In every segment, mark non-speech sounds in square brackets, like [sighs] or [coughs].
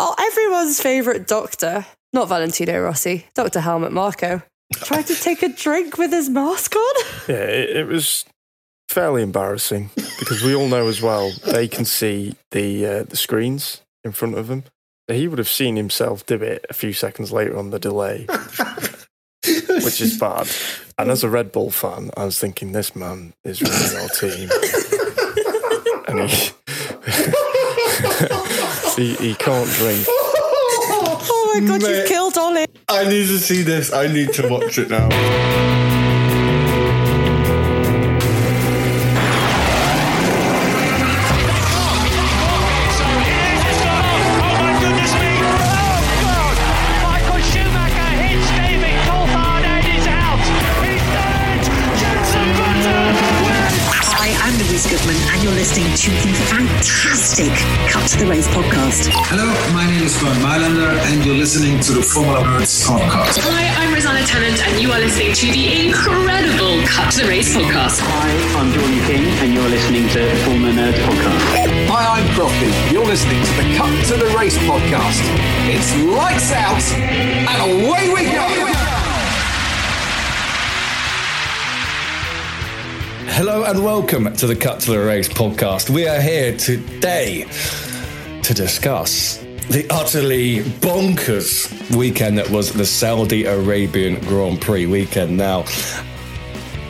Oh, everyone's favourite doctor, not Valentino Rossi, Dr. Helmut Marko, tried to take a drink with his mask on. [laughs] Yeah, it, it was fairly embarrassing because we all know as well they can see the uh, the screens in front of them. He would have seen himself do it a few seconds later on the delay, which is bad. And as a Red Bull fan, I was thinking this man is running our team, [laughs] and he, he he can't drink. [laughs] Oh my god, Mate. you've killed Ollie. I need to see this. I need to watch it now. To the Race podcast. Hello, my name is Bernd Mayländer, and you're listening to the Formula Nerds podcast. Hi, I'm Rosanna Tennant, and you are listening to the incredible Cut to the Race podcast. Hi, I'm Jordan King, and you're listening to the Formula Nerds podcast. Hi, I'm Crofty. You're listening to the Cut to the Race podcast. It's lights out and away we go. Hello and welcome to the Cut to the Race podcast. We are here today to discuss the utterly bonkers weekend that was the Saudi Arabian Grand Prix weekend. Now,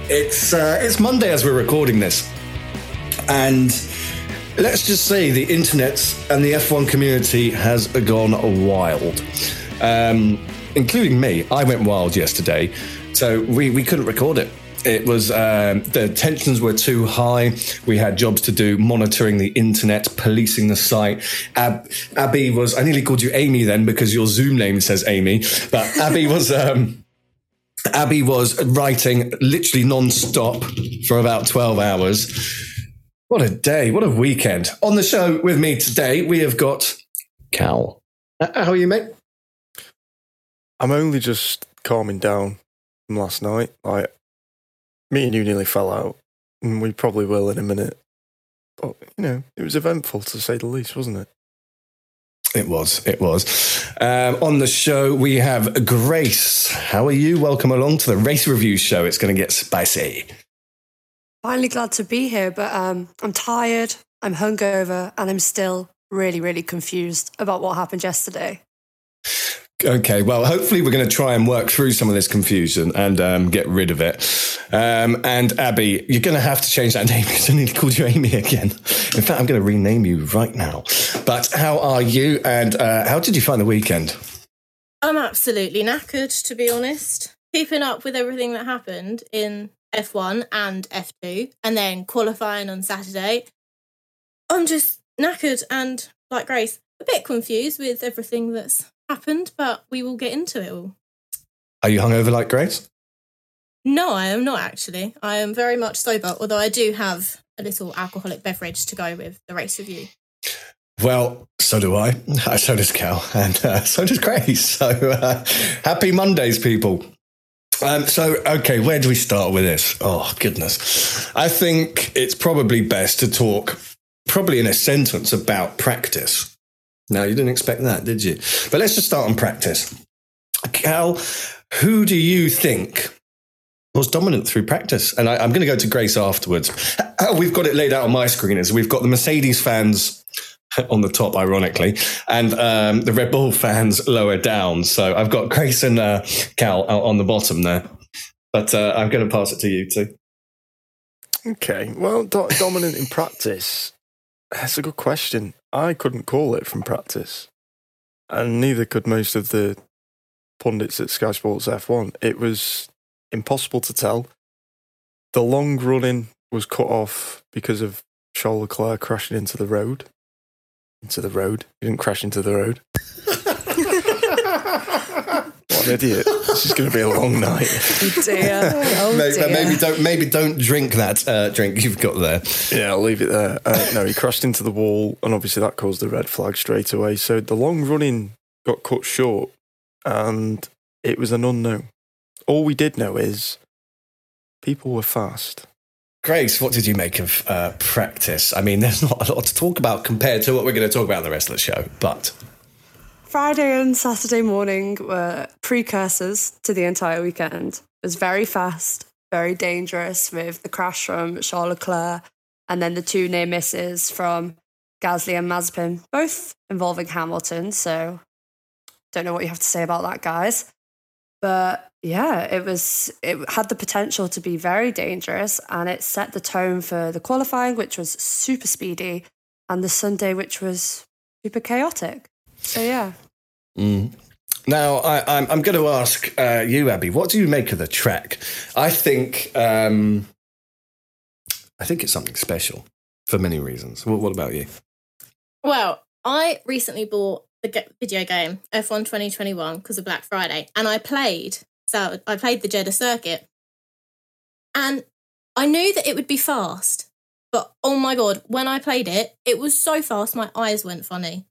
it's uh, it's Monday as we're recording this, and let's just say the internet and the F1 community has gone wild, um, including me. I went wild yesterday, so we, we couldn't record it. It was um, the tensions were too high. We had jobs to do, monitoring the internet, policing the site. Ab- Abby was. I nearly called you Amy then because your Zoom name says Amy, but [laughs] Abby was. Um, Abby was writing literally non-stop for about 12 hours. What a day. What a weekend. On the show with me today, we have got Cal. Uh, How are you, mate? I'm only just calming down from last night. Like me and you nearly fell out, and we probably will in a minute. But you know, it was eventful to say the least, wasn't it? It was. It was. Um, on the show, we have Grace. How are you? Welcome along to the race review show. It's going to get spicy. Finally glad to be here, but um, I'm tired, I'm hungover, and I'm still really, really confused about what happened yesterday. Okay, well, hopefully we're going to try and work through some of this confusion and um, get rid of it. Um, and Abby, you're going to have to change that name because I need to call you Amy again. In fact, I'm going to rename you right now. But how are you? And uh, how did you find the weekend? I'm absolutely knackered, to be honest. Keeping up with everything that happened in F1 and F2, and then qualifying on Saturday. I'm just knackered and, like Grace, a bit confused with everything that's happened, but we will get into it all. Are you hungover like Grace? No, I am not actually. I am very much sober, although I do have a little alcoholic beverage to go with the race review. Well, so do I. [laughs] So does Cal. And uh, so does Grace. [laughs] So uh, happy Mondays, people. Um, so, okay, where do we start with this? Oh, goodness. I think it's probably best to talk, probably in a sentence, about practice. Now, you didn't expect that, did you? But let's just start on practice. Cal, who do you think was dominant through practice? And I, am going to go to Grace afterwards. How we've got it laid out on my screen is we've got the Mercedes fans [laughs] on the top, ironically, and um, the Red Bull fans [laughs] lower down. So I've got Grace and uh, Cal on the bottom there. But uh, I'm going to pass it to you too. Okay. Well, do- dominant in practice. That's a good question. I couldn't call it from practice, and neither could most of the pundits at Sky Sports F1. It was impossible to tell. The long running was cut off because of Charles Leclerc crashing into the road. Into the road. He didn't crash into the road. What an idiot. This is going to be a long night. [laughs] Oh dear. Oh maybe, dear. maybe don't maybe don't drink that uh, drink you've got there. Yeah, I'll leave it there. Uh, no, he crashed into the wall, and obviously that caused the red flag straight away. So the long running got cut short, and it was an unknown. All we did know is people were fast. Grace, what did you make of uh, practice? I mean, there's not a lot to talk about compared to what we're going to talk about in the rest of the show, but Friday and Saturday morning were precursors to the entire weekend. It was very fast, very dangerous with the crash from Charles Leclerc and then the two near misses from Gasly and Mazepin, both involving Hamilton. So don't know what you have to say about that, guys. But yeah, it was it had the potential to be very dangerous and it set the tone for the qualifying, which was super speedy, and the Sunday, which was super chaotic. So yeah. Mm. Now, I, I'm, I'm going to ask uh, you, Abby, what do you make of the track? I think um, I think it's something special for many reasons. What, what about you? Well, I recently bought the video game F1 2021 because of Black Friday, and I played. So I played the Jeddah circuit, and I knew that it would be fast. But oh my god, when I played it, it was so fast my eyes went funny.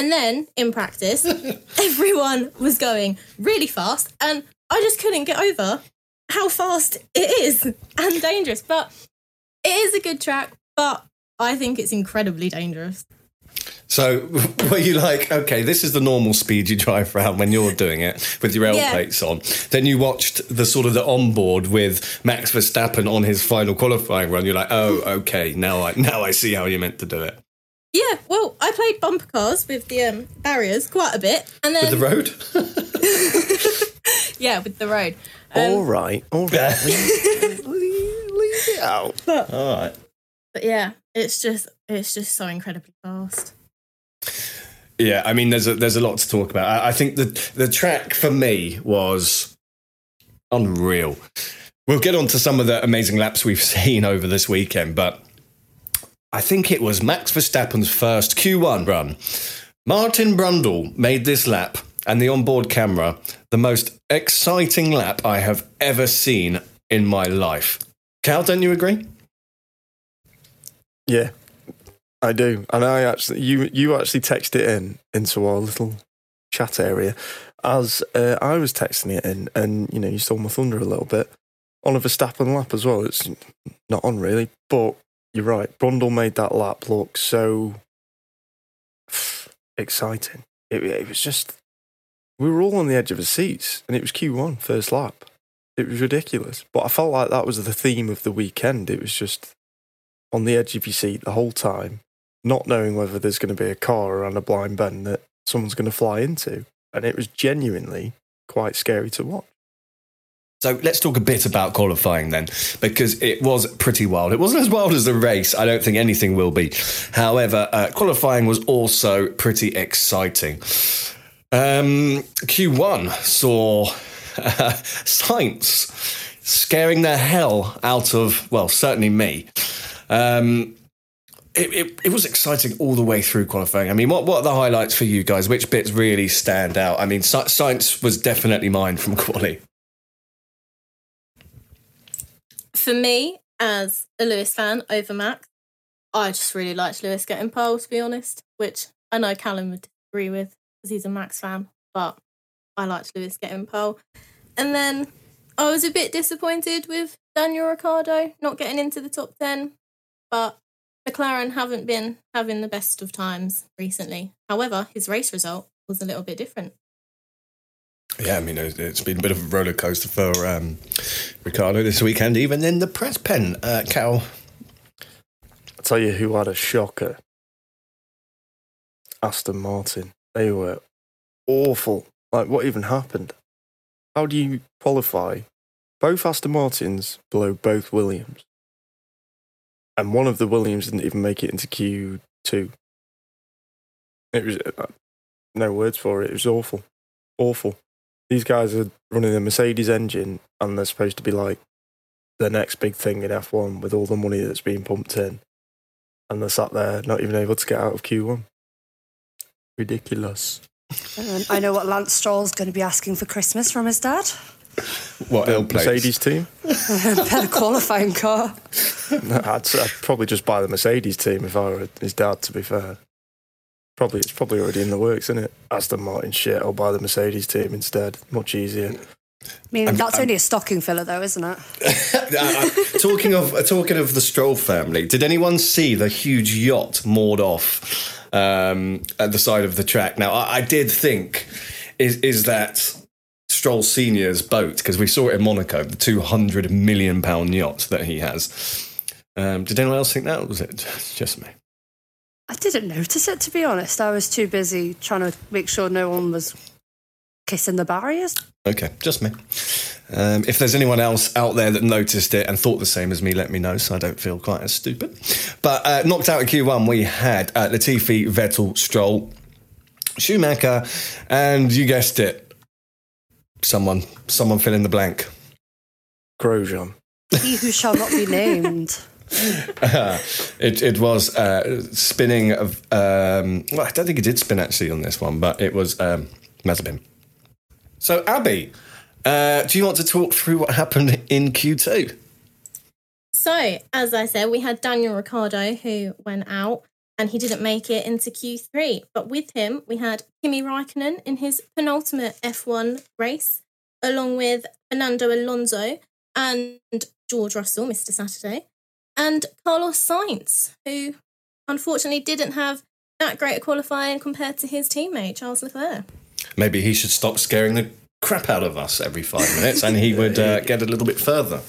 And then in practice, [laughs] everyone was going really fast, and I just couldn't get over how fast it is [laughs] and dangerous. But it is a good track, but I think it's incredibly dangerous. So, [laughs] were you like, okay, this is the normal speed you drive around when you're doing it with your L Yeah. plates on? Then you watched the sort of the onboard with Max Verstappen on his final qualifying run. You're like, oh, okay, now I now I see how you're meant to do it Yeah, well, I played bumper cars with the um, barriers quite a bit, and then with the road. [laughs] yeah, with the road. Um, all right, all right. leave, leave- leave it out. [laughs] But, All right. but yeah, it's just it's just so incredibly fast. Yeah, I mean, there's a, there's a lot to talk about. I, I think the the track for me was unreal. We'll get on to some of the amazing laps we've [laughs] seen over this weekend, but I think it was Max Verstappen's first Q1 run. Martin Brundle made this lap and the onboard camera the most exciting lap I have ever seen in my life. Cal, don't you agree? Yeah, I do. And I actually, you you actually text it in into our little chat area as uh, I was texting it in, and you know, you stole my thunder a little bit on a Verstappen lap as well. It's not on really, but you're right. Brundle made that lap look so exciting. It, it was just we were all on the edge of our seats, and it was Q1 first lap. It was ridiculous, but I felt like that was the theme of the weekend. It was just on the edge of your seat the whole time, not knowing whether there's going to be a car around a blind bend that someone's going to fly into. And it was genuinely quite scary to watch. So let's talk a bit about qualifying then, because it was pretty wild. It wasn't as wild as the race. I don't think anything will be. However, uh, qualifying was also pretty exciting. Um, Q1 saw uh, [laughs] Sainz scaring the hell out of, well, certainly me. Um, it, it, it was exciting all the way through qualifying. I mean, what, what are the highlights for you guys? Which bits really stand out? I mean, Sainz was definitely mine from [laughs] quali. For me, as a Lewis fan over Max, I just really liked Lewis getting pole, to be honest, which I know Callum would agree with because he's a Max fan, but I liked Lewis getting pole. And then I was a bit disappointed with Daniel Ricciardo not getting into the top 10, but McLaren haven't been having the best of times recently. However, his race result was a little bit different. Yeah, I mean, it's been a bit of a roller coaster for um, Ricciardo this weekend, even in the press pen. Uh, Cal, I'll tell you who had a shocker. Aston Martin. They were awful. Like, what even happened? How do you qualify both Aston Martins below both Williams? And one of the Williams didn't even make it into Q2. It was uh, no words for it. It was awful. Awful. These guys are running a Mercedes engine and they're supposed to be like the next big thing in F1 with all the money that's being pumped in. And they're sat there not even able to get out of Q1. Ridiculous. Um, I know what Lance Stroll's going to be asking for Christmas from his dad. what The Mercedes team? [laughs] Better qualifying car. No, I'd, I'd probably just buy the Mercedes team if I were his dad, to be fair. Probably It's probably already in the works, isn't it? Aston Martin shit, I'll buy the Mercedes team instead. Much easier. I mean, I'm- that's I'm- only a stocking filler, though, isn't it? [laughs] Talking of uh, talking of the Stroll family, did anyone see the huge yacht moored off um, at the side of the track? Now, I, I did think is is that Stroll Senior's boat because we saw it in Monaco, the two hundred million pound yacht that he has. Um, did anyone else think that? Or was it just me? I didn't notice it, to be honest. I was too busy trying to make sure no one was kissing the barriers. Okay, just me. Um, if there's anyone else out there that noticed it and thought the same as me, let me know so I don't feel quite as stupid. But uh, knocked out in Q1, we had uh, Latifi, Vettel, Stroll, Schumacher, and you guessed it, someone, someone fill in the blank. Grosjean. He who shall not be named. [laughs] [laughs] it, it was uh, spinning of. Um, well, I don't think it did spin actually on this one, but it was um, Mazepin. So, Abby, uh, do you want to talk through what happened in Q2? So, as I said, we had Daniel Ricciardo who went out and he didn't make it into Q3. But with him, we had Kimi Raikkonen in his penultimate F1 race, along with Fernando Alonso and George Russell, Mr. Saturday, and Carlos Sainz, who unfortunately didn't have that great a qualifying compared to his teammate, Charles Leclerc. Maybe he should stop scaring the crap out of us every five minutes and he [laughs] would uh, get a little bit further.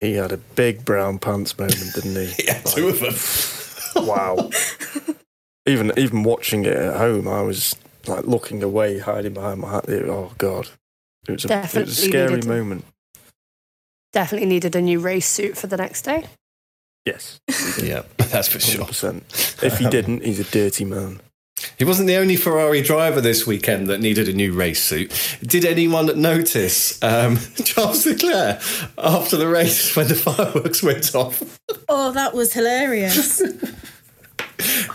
He had a big brown pants moment, didn't he? [laughs] Yeah, two of them. [laughs] wow. even even watching it at home, I was like looking away, hiding behind my hat. It- Oh god, it was a, it was a scary needed. moment. Definitely needed a new race suit for the next day. Yes, [laughs] Yeah, that's for sure. 100%. If he [laughs] didn't, he's a dirty man. He wasn't the only Ferrari driver this weekend that needed a new race suit. Did anyone notice um, [laughs] Charles Leclerc after the race when the fireworks went off? Oh, that was hilarious.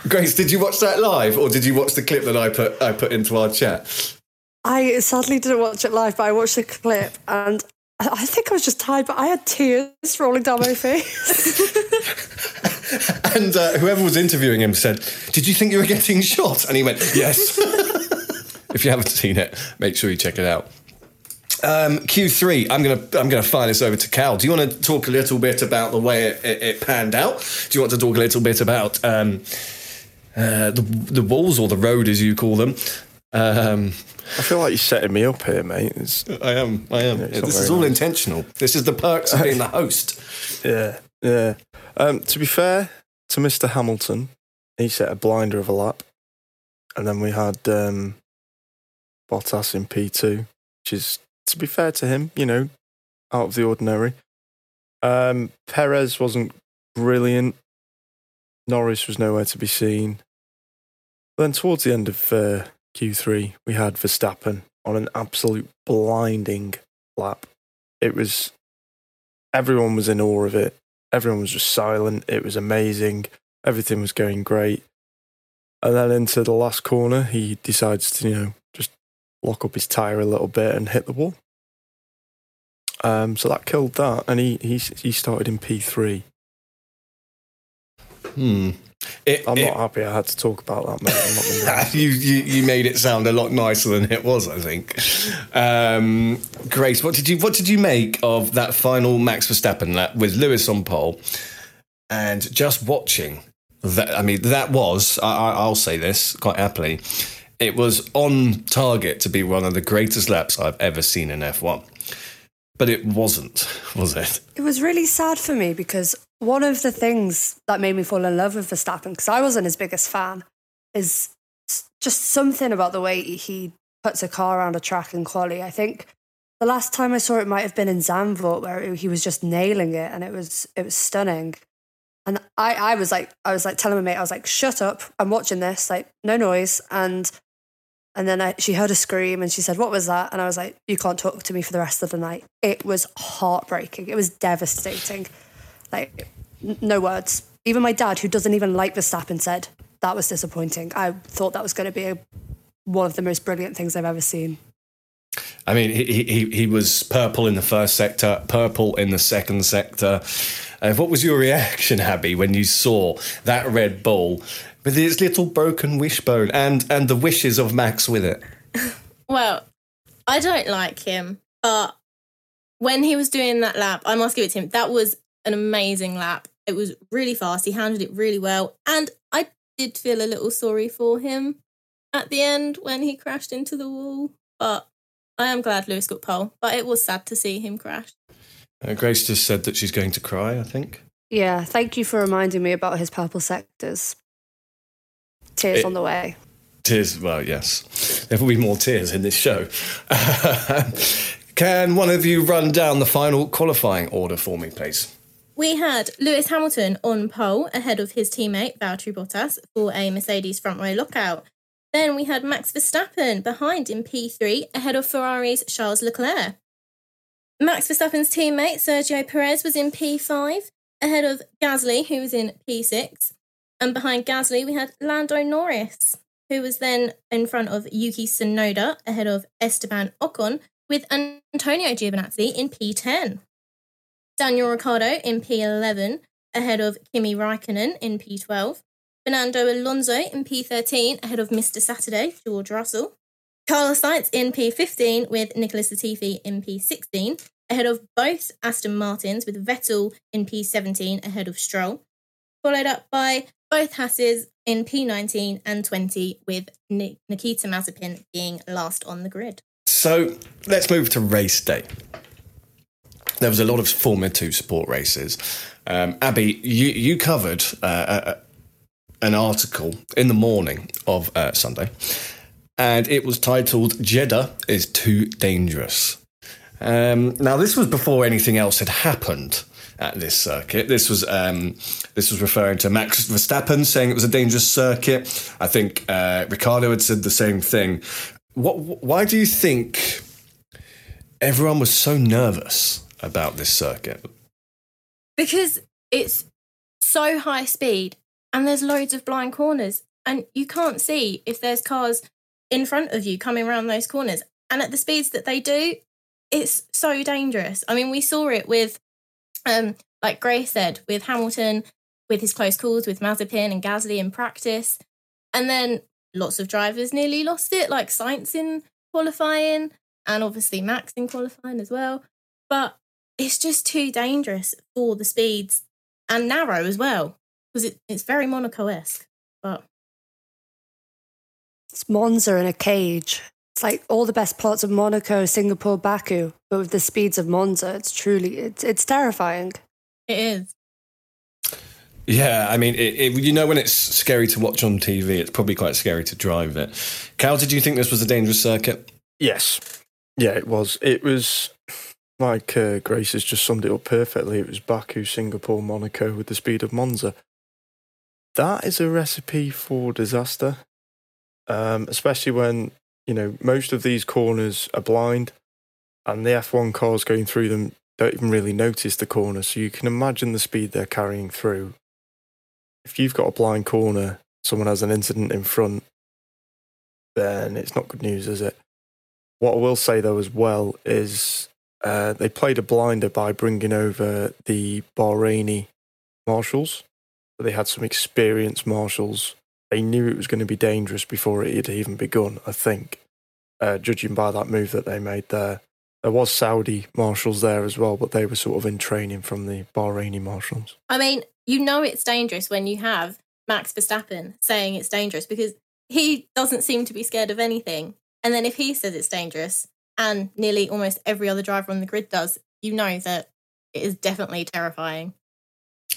Grace, did you watch that live or did you watch the clip that I put I put into our chat? I sadly didn't watch it live, but I watched the clip and I think I was just tired, but I had tears rolling down my face. [laughs] And uh, whoever was interviewing him said, "Did you think you were getting shot?" And he went, "Yes." [laughs] if you haven't seen it, make sure you check it out. Um, Q3. I'm gonna I'm gonna fire this over to Cal. Do you want to talk a little bit about the way it, it, it panned out? Do you want to talk a little bit about um, uh, the the walls or the road as you call them? Um, I feel like you're setting me up here, mate. It's, I am. I am. it's not this is all nice. intentional. This is the perks of being the host. [laughs] Yeah, yeah. Um, to be fair to Mr. Hamilton, he set a blinder of a lap, and then we had um, Bottas in P two, which is to be fair to him, you know, out of the ordinary. Um, Perez wasn't brilliant. Norris was nowhere to be seen. Then towards the end of uh, Q3, we had Verstappen on an absolute blinding lap. It was everyone was in awe of it. Everyone was just silent. It was amazing. Everything was going great. And then into the last corner, he decides to, you know, just lock up his tyre a little bit and hit the wall. Um, so that killed that, and he he he started in P three. Hmm. It, I'm it- not happy I had to talk about that, mate. I'm not gonna [laughs] you, you you made it sound a lot nicer than it was, I think. Um, Grace, what did you what did you make of that final Max Verstappen lap with Lewis on pole, and just watching that? I mean, that was I, I- I'll say this quite happily. It was on target to be one of the greatest laps I've ever seen in F1, but it wasn't, was it? It was really sad for me because one of the things that made me fall in love with Verstappen, because I wasn't his biggest fan, is just something about the way he puts a car around a track in quali. I think the last time I saw it might have been in Zandvoort, where he was just nailing it, and it was it was stunning. And I, I was like, I was like telling my mate, I was like, shut up, I'm watching this, like no noise. And and then I, she heard a scream and she said, What was that? And I was like, You can't talk to me for the rest of the night. It was heartbreaking. It was devastating. Like, n- no words. Even my dad, who doesn't even like Verstappen, said, That was disappointing. I thought that was going to be a, one of the most brilliant things I've ever seen. I mean, he, he, he was purple in the first sector, purple in the second sector. Uh, what was your reaction, Abby, when you saw that Red Bull with its little broken wishbone and, and the wishes of Max with it? [laughs] Well, I don't like him, but when he was doing that lap, I must give it to him. That was an amazing lap. It was really fast. He handled it really well. And I did feel a little sorry for him at the end when he crashed into the wall. But I am glad Lewis got pole. But it was sad to see him crash. Uh, Grace just said that she's going to cry, I think. Yeah, thank you for reminding me about his purple sectors. Tears It- on the way. Tears, well, yes. There will be more tears in this show. [laughs] Can one of you run down the final qualifying order for me, please? We had Lewis Hamilton on pole ahead of his teammate Valtteri Bottas for a Mercedes front row lockout. Then we had Max Verstappen behind in P3 ahead of Ferrari's Charles Leclerc. Max Verstappen's teammate Sergio Perez was in P5 ahead of Gasly, who was in P6. And behind Gasly, we had Lando Norris, who was then in front of Yuki Tsunoda ahead of Esteban Ocon, with Antonio Giovinazzi in P10. Daniel Ricciardo in P11, ahead of Kimi Raikkonen in P12. Fernando Alonso in P13, ahead of Mr. Saturday, George Russell. Carlos Sainz in P15, with Nicholas Latifi in P16, ahead of both Aston Martins, with Vettel in P17, ahead of Stroll. Followed up by both Hasses in P19 and 20, with Nikita Mazepin being last on the grid. So let's move to race day. There was a lot of Formula 2 support races. Um, Abby, you, you covered uh, a, an article in the morning of uh, Sunday, and it was titled Jeddah is Too Dangerous. Um, now, this was before anything else had happened at this circuit. This was um, this was referring to Max Verstappen saying it was a dangerous circuit. I think uh, Ricciardo had said the same thing. What? Why do you think everyone was so nervous about this circuit? because it's so high speed and there's loads of blind corners and you can't see if there's cars in front of you coming around those corners. And at the speeds that they do it's so dangerous. I mean we saw it with um like grace said with hamilton with his close calls with mazepin and gasly in practice. And then lots of drivers nearly lost it like Sainz in qualifying and obviously max in qualifying as well. But it's just too dangerous for the speeds and narrow as well because it, it's very Monaco-esque. But It's Monza in a cage. It's like all the best parts of Monaco, Singapore, Baku, but with the speeds of Monza, it's truly it's it's terrifying. it is. Yeah, I mean, it, it, you know, when it's scary to watch on TV, it's probably quite scary to drive it. Cal, did you think this was a dangerous circuit? Yes. Yeah, it was. It was like uh, Grace has just summed it up perfectly. It was Baku, Singapore, Monaco with the speed of Monza. That is a recipe for disaster, um, especially when, you know, most of these corners are blind and the F1 cars going through them don't even really notice the corner. So you can imagine the speed they're carrying through. If you've got a blind corner, someone has an incident in front, then it's not good news, is it? What I will say though as well is uh, they played a blinder by bringing over the Bahraini marshals they had some experienced marshals. They knew it was going to be dangerous before it had even begun, I think, uh, judging by that move that they made there. There was Saudi marshals there as well, but they were sort of in training from the Bahraini marshals. I mean, you know it's dangerous when you have Max Verstappen saying it's dangerous because he doesn't seem to be scared of anything. And then if he says it's dangerous, and nearly almost every other driver on the grid does, you know that it is definitely terrifying.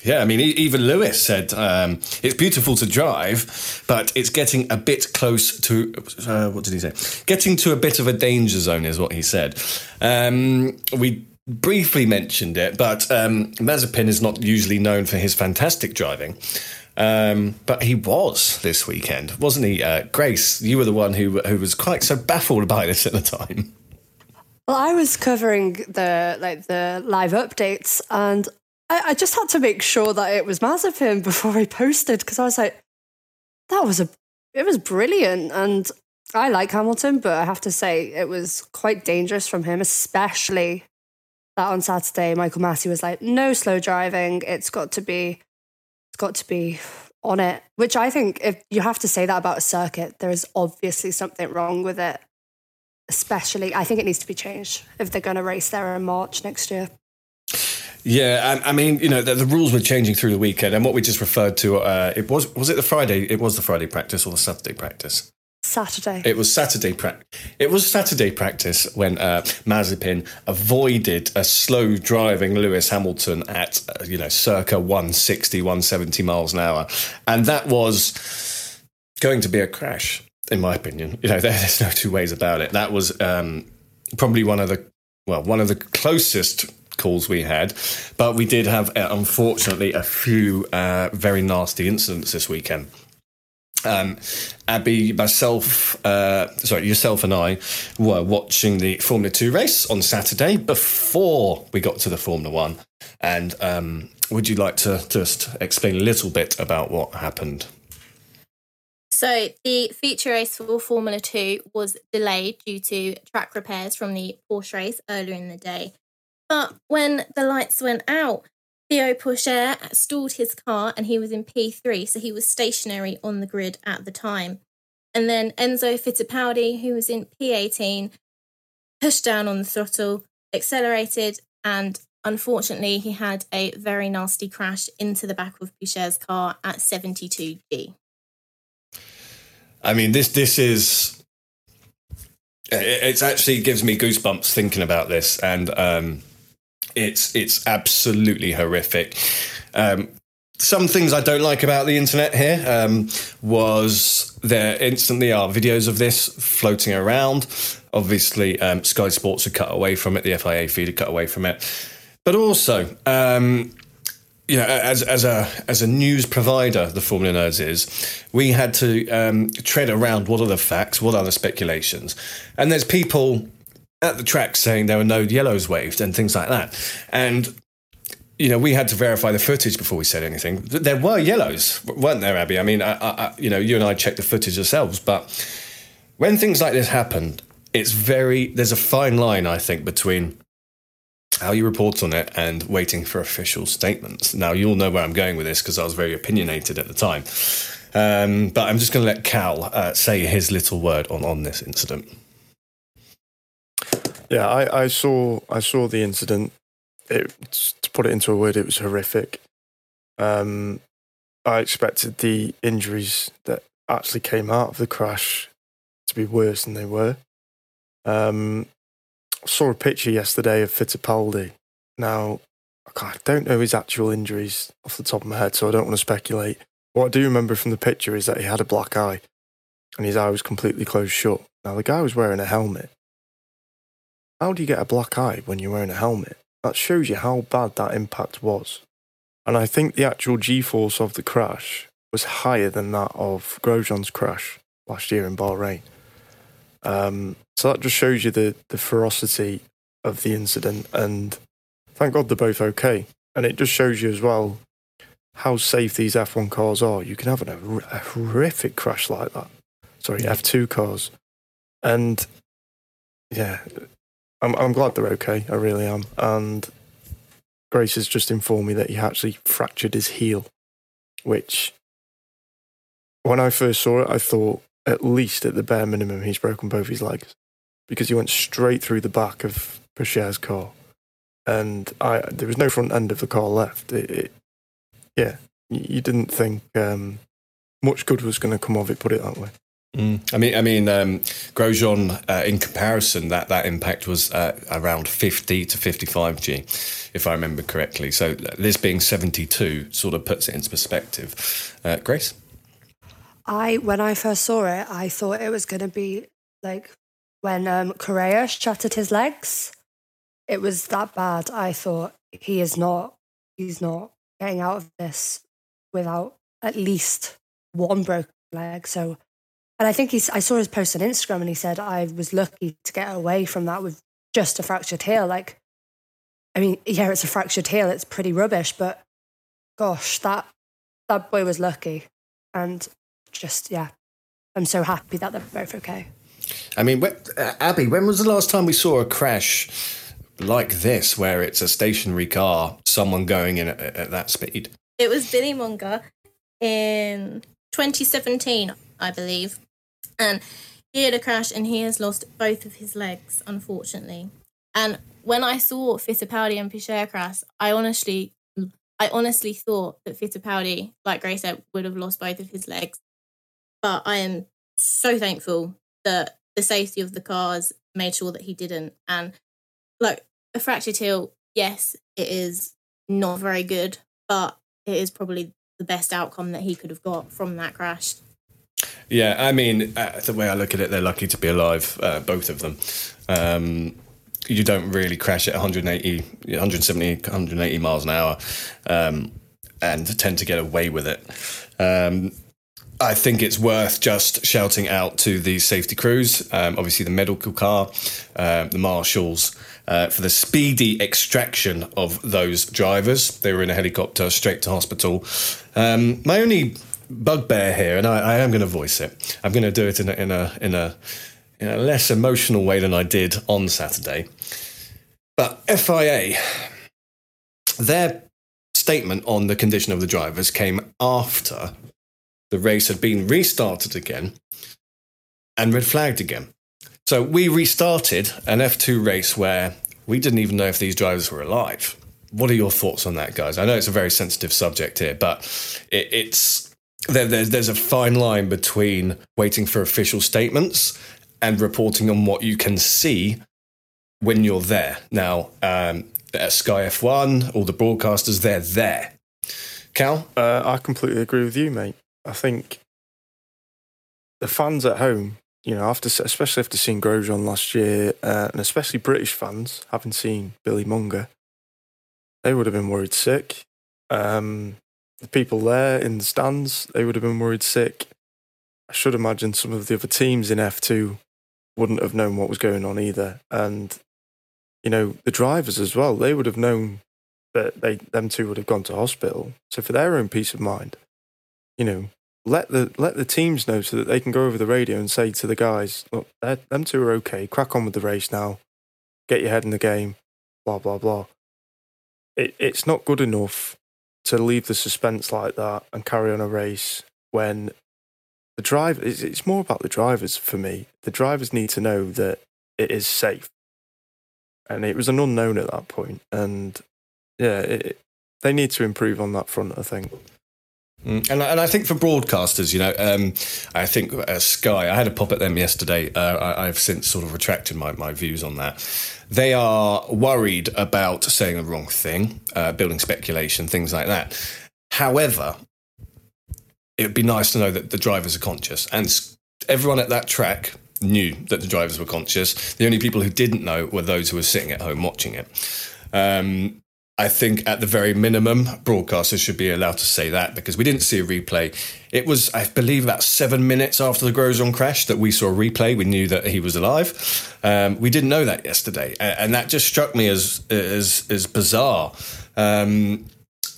Yeah, I mean, even Lewis said um, it's beautiful to drive, but it's getting a bit close to uh, what did he say? Getting to a bit of a danger zone is what he said. Um, we briefly mentioned it, but um, Mazepin is not usually known for his fantastic driving. Um, but he was this weekend, wasn't he? Uh, Grace, you were the one who who was quite so baffled by this at the time. Well, I was covering the like the live updates, and I, I just had to make sure that it was Mazepin [laughs] before I posted because I was like, that was a it was brilliant, and I like Hamilton, but I have to say it was quite dangerous from him, especially that on Saturday, Michael Masi was like, no slow driving. It's got to be, it's got to be on it. Which I think, if you have to say that about a circuit, there is obviously something wrong with it. Especially, I think it needs to be changed if they're going to race there in March next year. Yeah, I, I mean, you know, the, the, rules were changing through the weekend, and what we just referred to, uh, it was was it the Friday? It was the Friday practice or the Saturday practice? Saturday. It was Saturday practice. It was Saturday practice when uh, Mazepin avoided a slow driving Lewis Hamilton at uh, you know circa 160, 170 miles an hour, and that was going to be a crash, in my opinion. You know, [laughs] there's no two ways about it. That was um, probably one of the well, one of the closest calls we had, but we did have uh, unfortunately a few uh, very nasty incidents this weekend. Um, Abby, myself, uh, sorry, yourself and I were watching the Formula Two race on Saturday before we got to the Formula One. And um, would you like to just explain a little bit about what happened? So, the feature race for Formula Two was delayed due to track repairs from the Porsche race earlier in the day. But when the lights went out, Theo Pourchaire stalled his car and he was in P3, so he was stationary on the grid at the time. And then Enzo Fittipaldi, who was in P18, pushed down on the throttle, accelerated, and unfortunately, he had a very nasty crash into the back of Pourchaire's car at 72G. I mean, this this is it actually gives me goosebumps thinking about this, and um, it's it's absolutely horrific. Um, some things I don't like about the internet here um, was there instantly are videos of this floating around. Obviously, um, Sky Sports had cut away from it. The FIA feed had cut away from it, but also. Um, you know, as as a as a news provider, the Formula Nerds is, we had to um, tread around what are the facts, what are the speculations, and there's people at the track saying there were no yellows waved and things like that. And you know, we had to verify the footage before we said anything. There were yellows, weren't there, Abby? I mean, I, I, you know, you and I checked the footage ourselves, but when things like this happen, it's very there's a fine line, I think, between how you report on it and waiting for official statements. Now, you'll know where I'm going with this because I was very opinionated at the time. Um, but I'm just going to let Cal uh, say his little word on, on this incident. Yeah, I, I saw I saw the incident. It, to put it into a word, it was horrific. Um, I expected the injuries that actually came out of the crash to be worse than they were. Um, saw a picture yesterday of Fittipaldi. Now, I don't know his actual injuries off the top of my head, so I don't want to speculate. What I do remember from the picture is that he had a black eye and his eye was completely closed shut. Now, the guy was wearing a helmet. How do you get a black eye when you're wearing a helmet? That shows you how bad that impact was. And I think the actual G force of the crash was higher than that of Grosjean's crash last year in Bahrain. Um, so that just shows you the, the ferocity of the incident. And thank God they're both okay. And it just shows you as well how safe these F1 cars are. You can have a, a horrific crash like that. Sorry, F2 cars. And yeah, I'm, I'm glad they're okay. I really am. And Grace has just informed me that he actually fractured his heel, which when I first saw it, I thought at least at the bare minimum he's broken both his legs because he went straight through the back of Pourchaire's car, and I there was no front end of the car left. It, it, yeah, you didn't think um, much good was going to come of it. Put it that way. Mm. I mean, I mean, um, Grosjean. Uh, in comparison, that that impact was uh, around fifty to fifty-five g, if I remember correctly. So this being seventy-two sort of puts it into perspective. Uh, Grace, I when I first saw it, I thought it was going to be like when um, Correa shattered his legs. It was that bad. I thought he is not. He's not getting out of this without at least one broken leg. So and I think he's, I saw his post on Instagram and he said, I was lucky to get away from that with just a fractured heel. Like, I mean, yeah, it's a fractured heel. It's pretty rubbish, but gosh, that, that boy was lucky. And just, yeah, I'm so happy that they're both okay. I mean, uh, Abby, when was the last time we saw a crash like this, where it's a stationary car, someone going in at, at that speed? It was Billy Monger in 2017, I believe and he had a crash and he has lost both of his legs, unfortunately. And when I saw Fittipaldi and Pourchaire crash, I honestly, I honestly thought that Fittipaldi, like Grace said, would have lost both of his legs. But I am so thankful that the safety of the cars made sure that he didn't. And like a fractured heel, yes, it is not very good, but it is probably the best outcome that he could have got from that crash. Yeah, I mean, uh, the way I look at it, they're lucky to be alive, uh, both of them. Um, you don't really crash at 180, 170, 180 miles an hour um, and tend to get away with it. Um, I think it's worth just shouting out to the safety crews, um, obviously the medical car, uh, the marshals, uh, for the speedy extraction of those drivers. They were in a helicopter straight to hospital. Um, my only bugbear here, and I, I am going to voice it. I'm going to do it in a, in a in a in a less emotional way than I did on Saturday. But FIA, their statement on the condition of the drivers came after the race had been restarted again and red flagged again. So we restarted an F2 race where we didn't even know if these drivers were alive. What are your thoughts on that, guys? I know it's a very sensitive subject here, but it, it's there, there's, there's a fine line between waiting for official statements and reporting on what you can see when you're there. Now, um, at Sky F1, all the broadcasters, they're there. Cal? Uh, I completely agree with you, mate. I think the fans at home, you know, after especially after seeing Grosjean last year, uh, and especially British fans, having seen Billy Monger, they would have been worried sick. Um, the people there in the stands, they would have been worried sick. I should imagine some of the other teams in F2 wouldn't have known what was going on either. And, you know, the drivers as well, they would have known that they them two would have gone to hospital. So for their own peace of mind, you know, let the let the teams know so that they can go over the radio and say to the guys, look, them two are okay, crack on with the race now, get your head in the game, blah blah blah. It, it's not good enough to leave the suspense like that and carry on a race when the driver it's, it's more about the drivers for me. The drivers need to know that it is safe, and it was an unknown at that point. And yeah, it, they need to improve on that front. I think. Mm, and, and I think for broadcasters, you know, um, I think uh, Sky, I had a pop at them yesterday. Uh, I, have since sort of retracted my, my views on that. They are worried about saying the wrong thing, uh, building speculation, things like that. However, it would be nice to know that the drivers are conscious. And everyone at that track knew that the drivers were conscious. The only people who didn't know were those who were sitting at home watching it. Um, I think at the very minimum, broadcasters should be allowed to say that because we didn't see a replay. It was, I believe, about seven minutes after the Grosjean crash that we saw a replay. We knew that he was alive. Um, we didn't know that yesterday, and, that just struck me as as as bizarre. Um,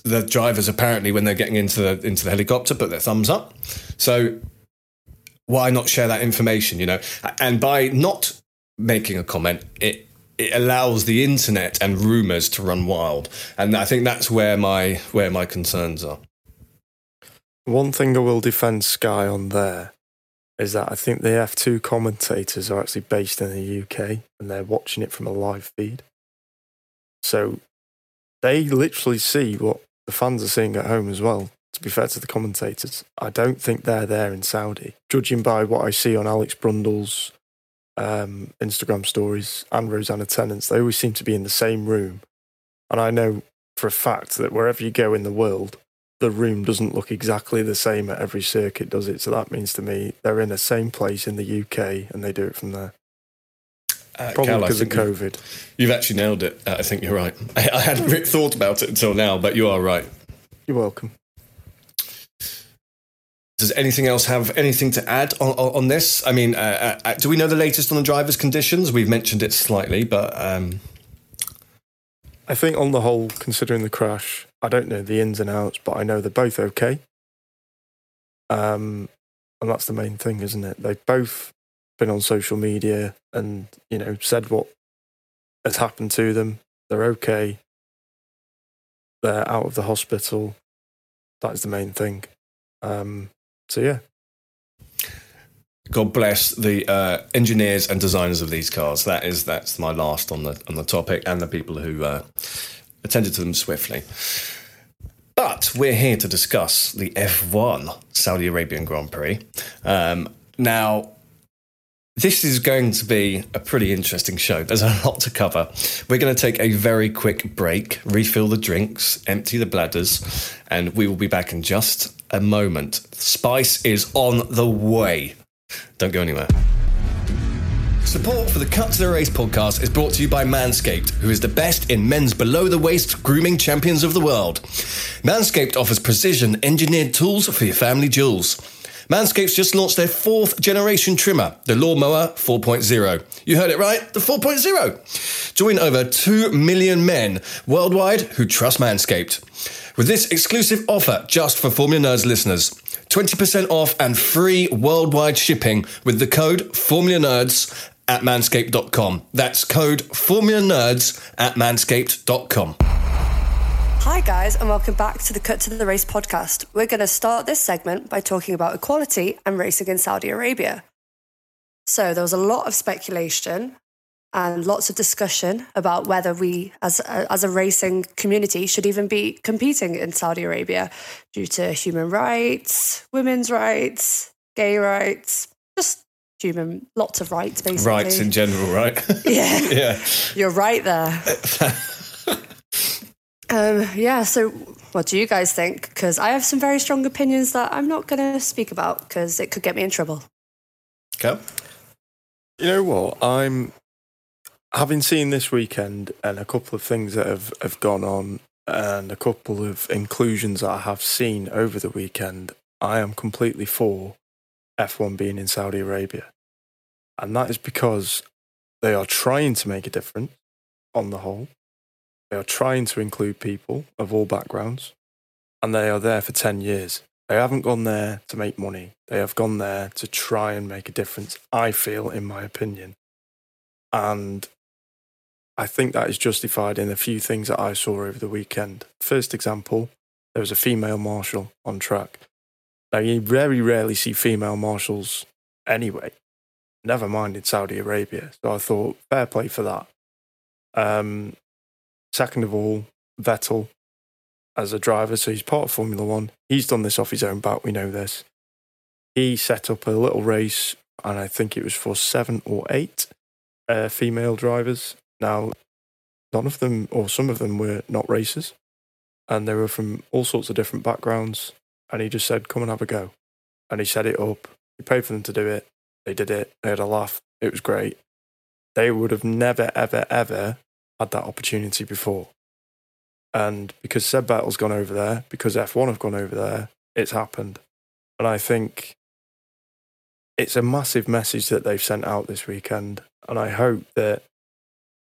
the drivers apparently, when they're getting into the into the helicopter, put their thumbs up. So why not share that information? You know, and by not making a comment, it it allows the internet and rumors to run wild, and I think that's where my where my concerns are. One thing I will defend Sky on there is that I think the F2 commentators are actually based in the UK and they're watching it from a live feed. So they literally see what the fans are seeing at home as well. To be fair to the commentators, I don't think they're there in Saudi. Judging by what I see on Alex Brundle's um, Instagram stories and Rosanna Tennant's, they always seem to be in the same room. And I know for a fact that wherever you go in the world, the room doesn't look exactly the same at every circuit, does it? So that means to me they're in the same place in the UK and they do it from there. Uh, Probably Cal, because of COVID. You've actually nailed it. Uh, I think you're right. I, [laughs] I hadn't thought about it until now, but you are right. You're welcome. Does anything else have anything to add on, on, on this? I mean, uh, uh, do we know the latest on the driver's conditions? We've mentioned it slightly, but um, I think on the whole, considering the crash, I don't know the ins and outs, but I know they're both okay. Um, and that's the main thing, isn't it? They've both been on social media and you know said what has happened to them. They're okay. They're out of the hospital. That is the main thing. Um, so yeah, God bless the uh, engineers and designers of these cars. That is that's my last on the on the topic, and the people who uh, attended to them swiftly. But we're here to discuss the F1 Saudi Arabian Grand Prix. Um, now, this is going to be a pretty interesting show. There's a lot to cover. We're going to take a very quick break, refill the drinks, empty the bladders, and we will be back in just a moment. Spice is on the way. Don't go anywhere. Support for the Cut to the Race podcast is brought to you by Manscaped, who is the best in men's below the waist grooming champions of the world. Manscaped offers precision engineered tools for your family jewels. Manscaped's just launched their fourth generation trimmer, the Lawnmower 4.0. You heard it right, the 4.0. Join over 2 million men worldwide who trust Manscaped. With this exclusive offer just for Formula Nerds listeners, 20% off and free worldwide shipping with the code Formula Nerds at manscaped.com. That's code Formula Nerds at manscaped.com. Hi, guys, and welcome back to the Cut to the Race podcast. We're going to start this segment by talking about equality and racing in Saudi Arabia. So, there was a lot of speculation and lots of discussion about whether we, as a, as a racing community, should even be competing in Saudi Arabia due to human rights, women's rights, gay rights, just human, lots of rights, basically. Rights in general, right? Yeah. [laughs] yeah. You're right there. [laughs] um, yeah. So, what do you guys think? Because I have some very strong opinions that I'm not going to speak about because it could get me in trouble. Okay. You know what? I'm having seen this weekend and a couple of things that have, have gone on and a couple of inclusions that I have seen over the weekend. I am completely for F1 being in Saudi Arabia. And that is because they are trying to make a difference on the whole. They are trying to include people of all backgrounds. And they are there for 10 years. They haven't gone there to make money. They have gone there to try and make a difference, I feel, in my opinion. And I think that is justified in a few things that I saw over the weekend. First example, there was a female marshal on track. Now, you very rarely see female marshals anyway, never mind in Saudi Arabia. So I thought, fair play for that. Um, second of all, Vettel as a driver, so he's part of Formula One. He's done this off his own bat, we know this. He set up a little race, and I think it was for seven or eight uh, female drivers. Now, none of them, or some of them, were not racers, and they were from all sorts of different backgrounds. And he just said, "Come and have a go," and he set it up. He paid for them to do it. They did it. They had a laugh. It was great. They would have never, ever, ever had that opportunity before. And because Seb Vettel's gone over there, because F1 have gone over there, it's happened. And I think it's a massive message that they've sent out this weekend. And I hope that,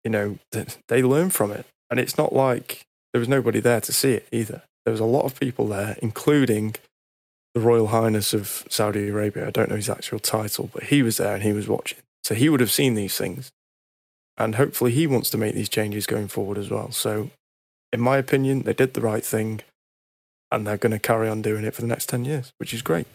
you know, that they learn from it. And it's not like there was nobody there to see it either. There was a lot of people there, including the Royal Highness of Saudi Arabia. I don't know his actual title, but he was there and he was watching. So he would have seen these things. And hopefully he wants to make these changes going forward as well. So, in my opinion, they did the right thing. and they're going to carry on doing it for the next 10 years, which is great.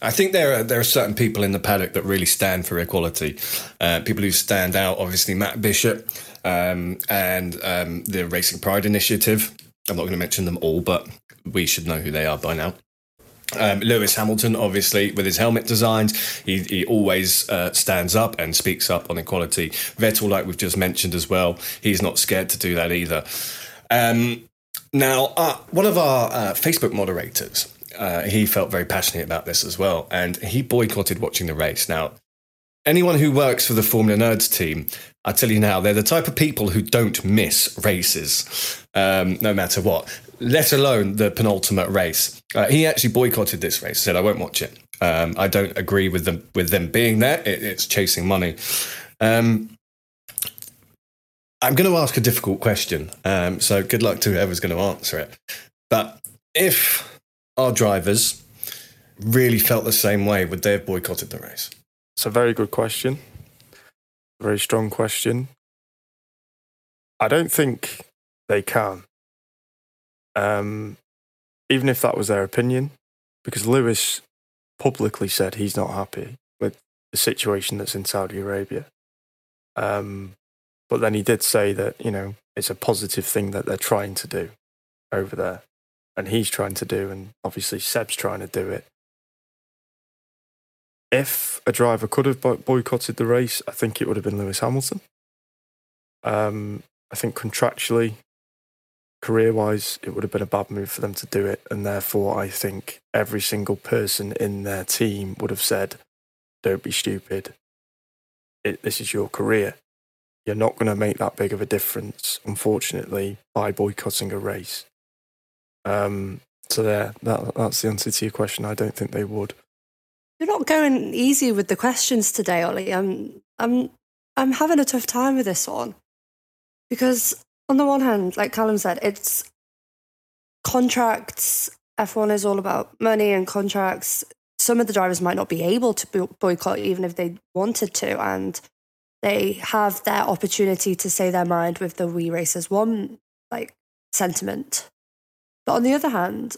I think there are there are certain people in the paddock that really stand for equality. Uh, people who stand out, obviously Matt Bishop um, and um, the Racing Pride Initiative. I'm not going to mention them all, but we should know who they are by now. Um, Lewis Hamilton, obviously, with his helmet designs, he, he always uh, stands up and speaks up on equality. Vettel, like we've just mentioned as well, he's not scared to do that either. Um, now, uh, one of our uh, Facebook moderators, uh, he felt very passionate about this as well, and he boycotted watching the race. Now, anyone who works for the Formula Nerds team, I tell you now, they're the type of people who don't miss races, um, no matter what. Let alone the penultimate race. Uh, he actually boycotted this race. Said, "I won't watch it. Um, I don't agree with them with them being there. It, it's chasing money." Um, I'm going to ask a difficult question, um, so good luck to whoever's going to answer it. But if our drivers really felt the same way, would they have boycotted the race? It's a very good question. Very strong question. I don't think they can. Um, even if that was their opinion, because Lewis publicly said he's not happy with the situation that's in Saudi Arabia. Um, but then he did say that, you know, it's a positive thing that they're trying to do over there. And he's trying to do, and obviously Seb's trying to do it. If a driver could have boycotted the race, I think it would have been Lewis Hamilton. Um, I think contractually, career wise, it would have been a bad move for them to do it. And therefore, I think every single person in their team would have said, don't be stupid. It, this is your career. You're not going to make that big of a difference, unfortunately, by boycotting a race. Um, so there, that, that's the answer to your question. I don't think they would. You're not going easy with the questions today, Ollie. I'm, I'm, I'm having a tough time with this one because on the one hand, like Callum said, it's contracts. F1 is all about money and contracts. Some of the drivers might not be able to boycott even if they wanted to, and they have their opportunity to say their mind with the We Race As One like sentiment. But on the other hand,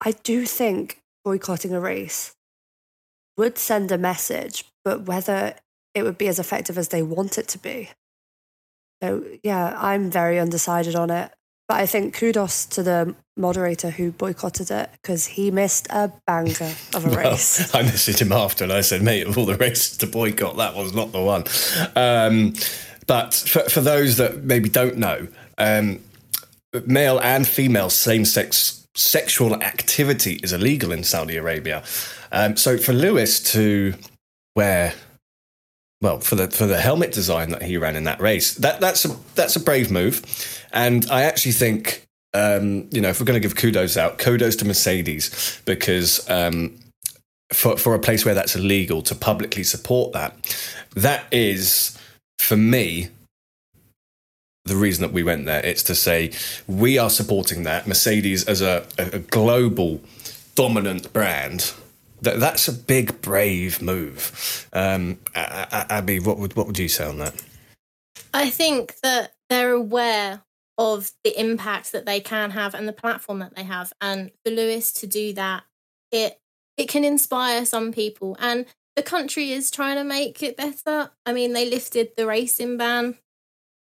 I do think boycotting a race would send a message, but whether it would be as effective as they want it to be, so yeah, I'm very undecided on it. But I think kudos to the moderator who boycotted it because he missed a banger [laughs] of a well, race. [laughs] I messaged him after and I said, mate, of all the races to boycott, that was not the one. Um, but for, for those that maybe don't know, um, male and female same sex sexual activity is illegal in Saudi Arabia. Um, so for Lewis to wear well for the for the helmet design that he ran in that race. That that's a that's a brave move, and I actually think um, you know if we're going to give kudos out, kudos to Mercedes because. Um, for, for a place where that's illegal to publicly support that, that is, for me, the reason that we went there. It's to say we are supporting that. Mercedes as a, a global dominant brand that, that's a big, brave move. Um, Abby, what would what would you say on that? I think that they're aware of the impact that they can have and the platform that they have, and for Lewis to do that, it it can inspire some people, and the country is trying to make it better. I mean, they lifted the racing ban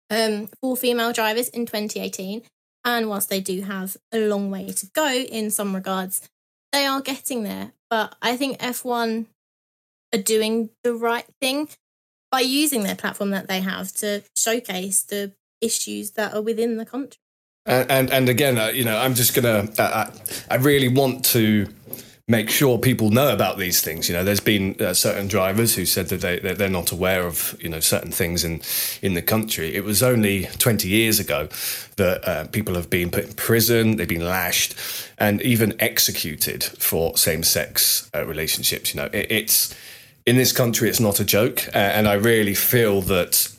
um, for female drivers in 2018, and whilst they do have a long way to go in some regards, they are getting there. But I think F1 are doing the right thing by using their platform that they have to showcase the issues that are within the country. And and, and again, uh, you know, I'm just gonna. Uh, I, I really want to make sure people know about these things. You know, there's been uh, certain drivers who said that they they're not aware of you know certain things in in the country. It was only 20 years ago that uh, people have been put in prison, they've been lashed, and even executed for same sex uh, relationships. You know, it, it's in this country, it's not a joke, and I really feel that.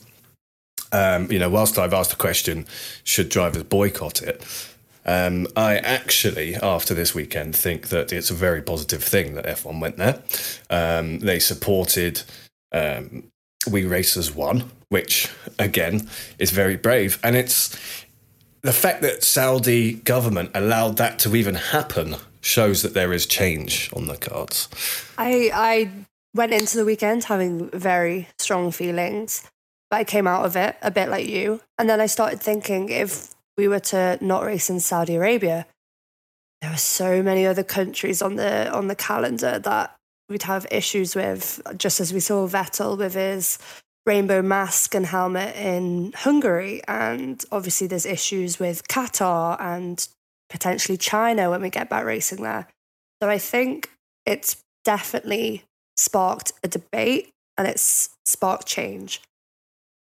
Um, you know, whilst I've asked the question, should drivers boycott it? Um, I actually, after this weekend, think that it's a very positive thing that F1 went there. Um, they supported um, We Race As One, which again is very brave, and it's the fact that Saudi government allowed that to even happen shows that there is change on the cards. I I went into the weekend having very strong feelings, but I came out of it a bit like you. And then I started thinking if we were to not race in Saudi Arabia, there are so many other countries on the on the calendar that we'd have issues with, just as we saw Vettel with his rainbow mask and helmet in Hungary. And obviously there's issues with Qatar and potentially China when we get back racing there. So I think it's definitely sparked a debate and it's sparked change.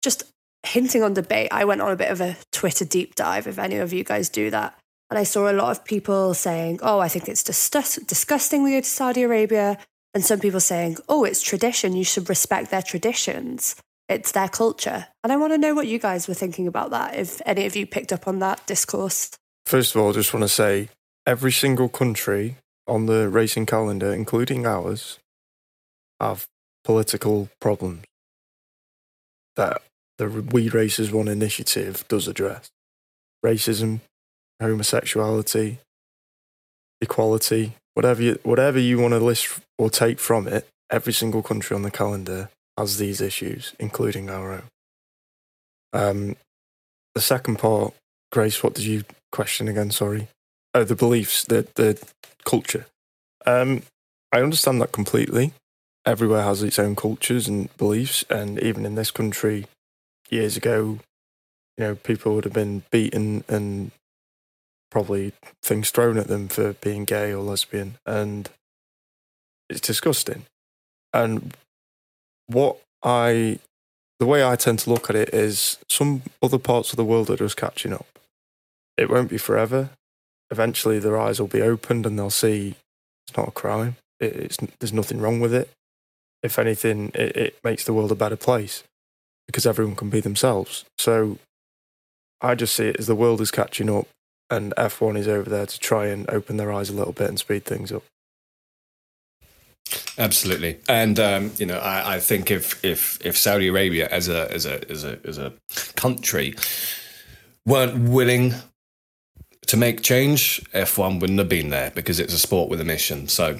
Just hinting on debate, I went on a bit of a Twitter deep dive if any of you guys do that. And I saw a lot of people saying, oh, I think it's disgust- disgusting we go to Saudi Arabia. And some people saying, oh, it's tradition. You should respect their traditions. It's their culture. And I want to know what you guys were thinking about that, if any of you picked up on that discourse. First of all, I just want to say every single country on the racing calendar, including ours, have political problems that the We Race As One initiative does address. Racism, homosexuality, equality, whatever you, whatever you want to list or take from it, every single country on the calendar has these issues, including our own. Um, the second part, Grace, what did you question again? Sorry. Oh, the beliefs, the the culture. Um, I understand that completely. Everywhere has its own cultures and beliefs, and even in this country, years ago, you know, people would have been beaten and probably things thrown at them for being gay or lesbian, and it's disgusting. And what I, the way I tend to look at it is some other parts of the world are just catching up. It won't be forever. Eventually, their eyes will be opened and they'll see it's not a crime. It, it's, there's nothing wrong with it. If anything, it, it makes the world a better place because everyone can be themselves. So I just see it as the world is catching up and F1 is over there to try and open their eyes a little bit and speed things up. Absolutely, and um, you know, I, I, think if if if Saudi Arabia as a as a as a as a country weren't willing to make change, F1 wouldn't have been there because it's a sport with a mission. So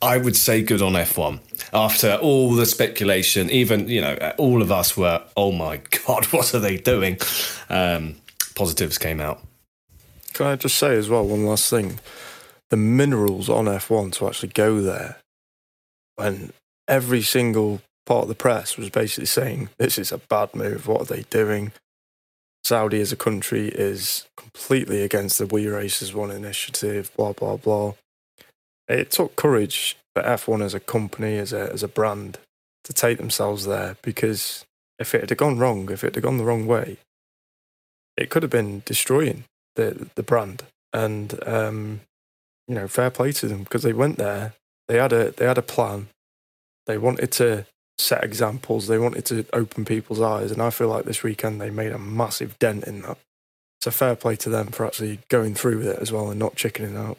I would say good on F1 after all the speculation. Even you know, all of us were, oh my [laughs] god, what are they doing? Um, positives came out. Can I just say as well one last thing? The minerals on F1 to actually go there when every single part of the press was basically saying this is a bad move. What are they doing? Saudi as a country is completely against the We Race As One initiative, blah, blah, blah. It took courage for F1 as a company, as a, as a brand, to take themselves there because if it had gone wrong, if it had gone the wrong way, it could have been destroying the, the brand. And, um, you know, fair play to them because they went there, they had a, they had a plan, they wanted to set examples. They wanted to open people's eyes, and I feel like this weekend they made a massive dent in that. So fair play to them for actually going through with it as well and not chickening out.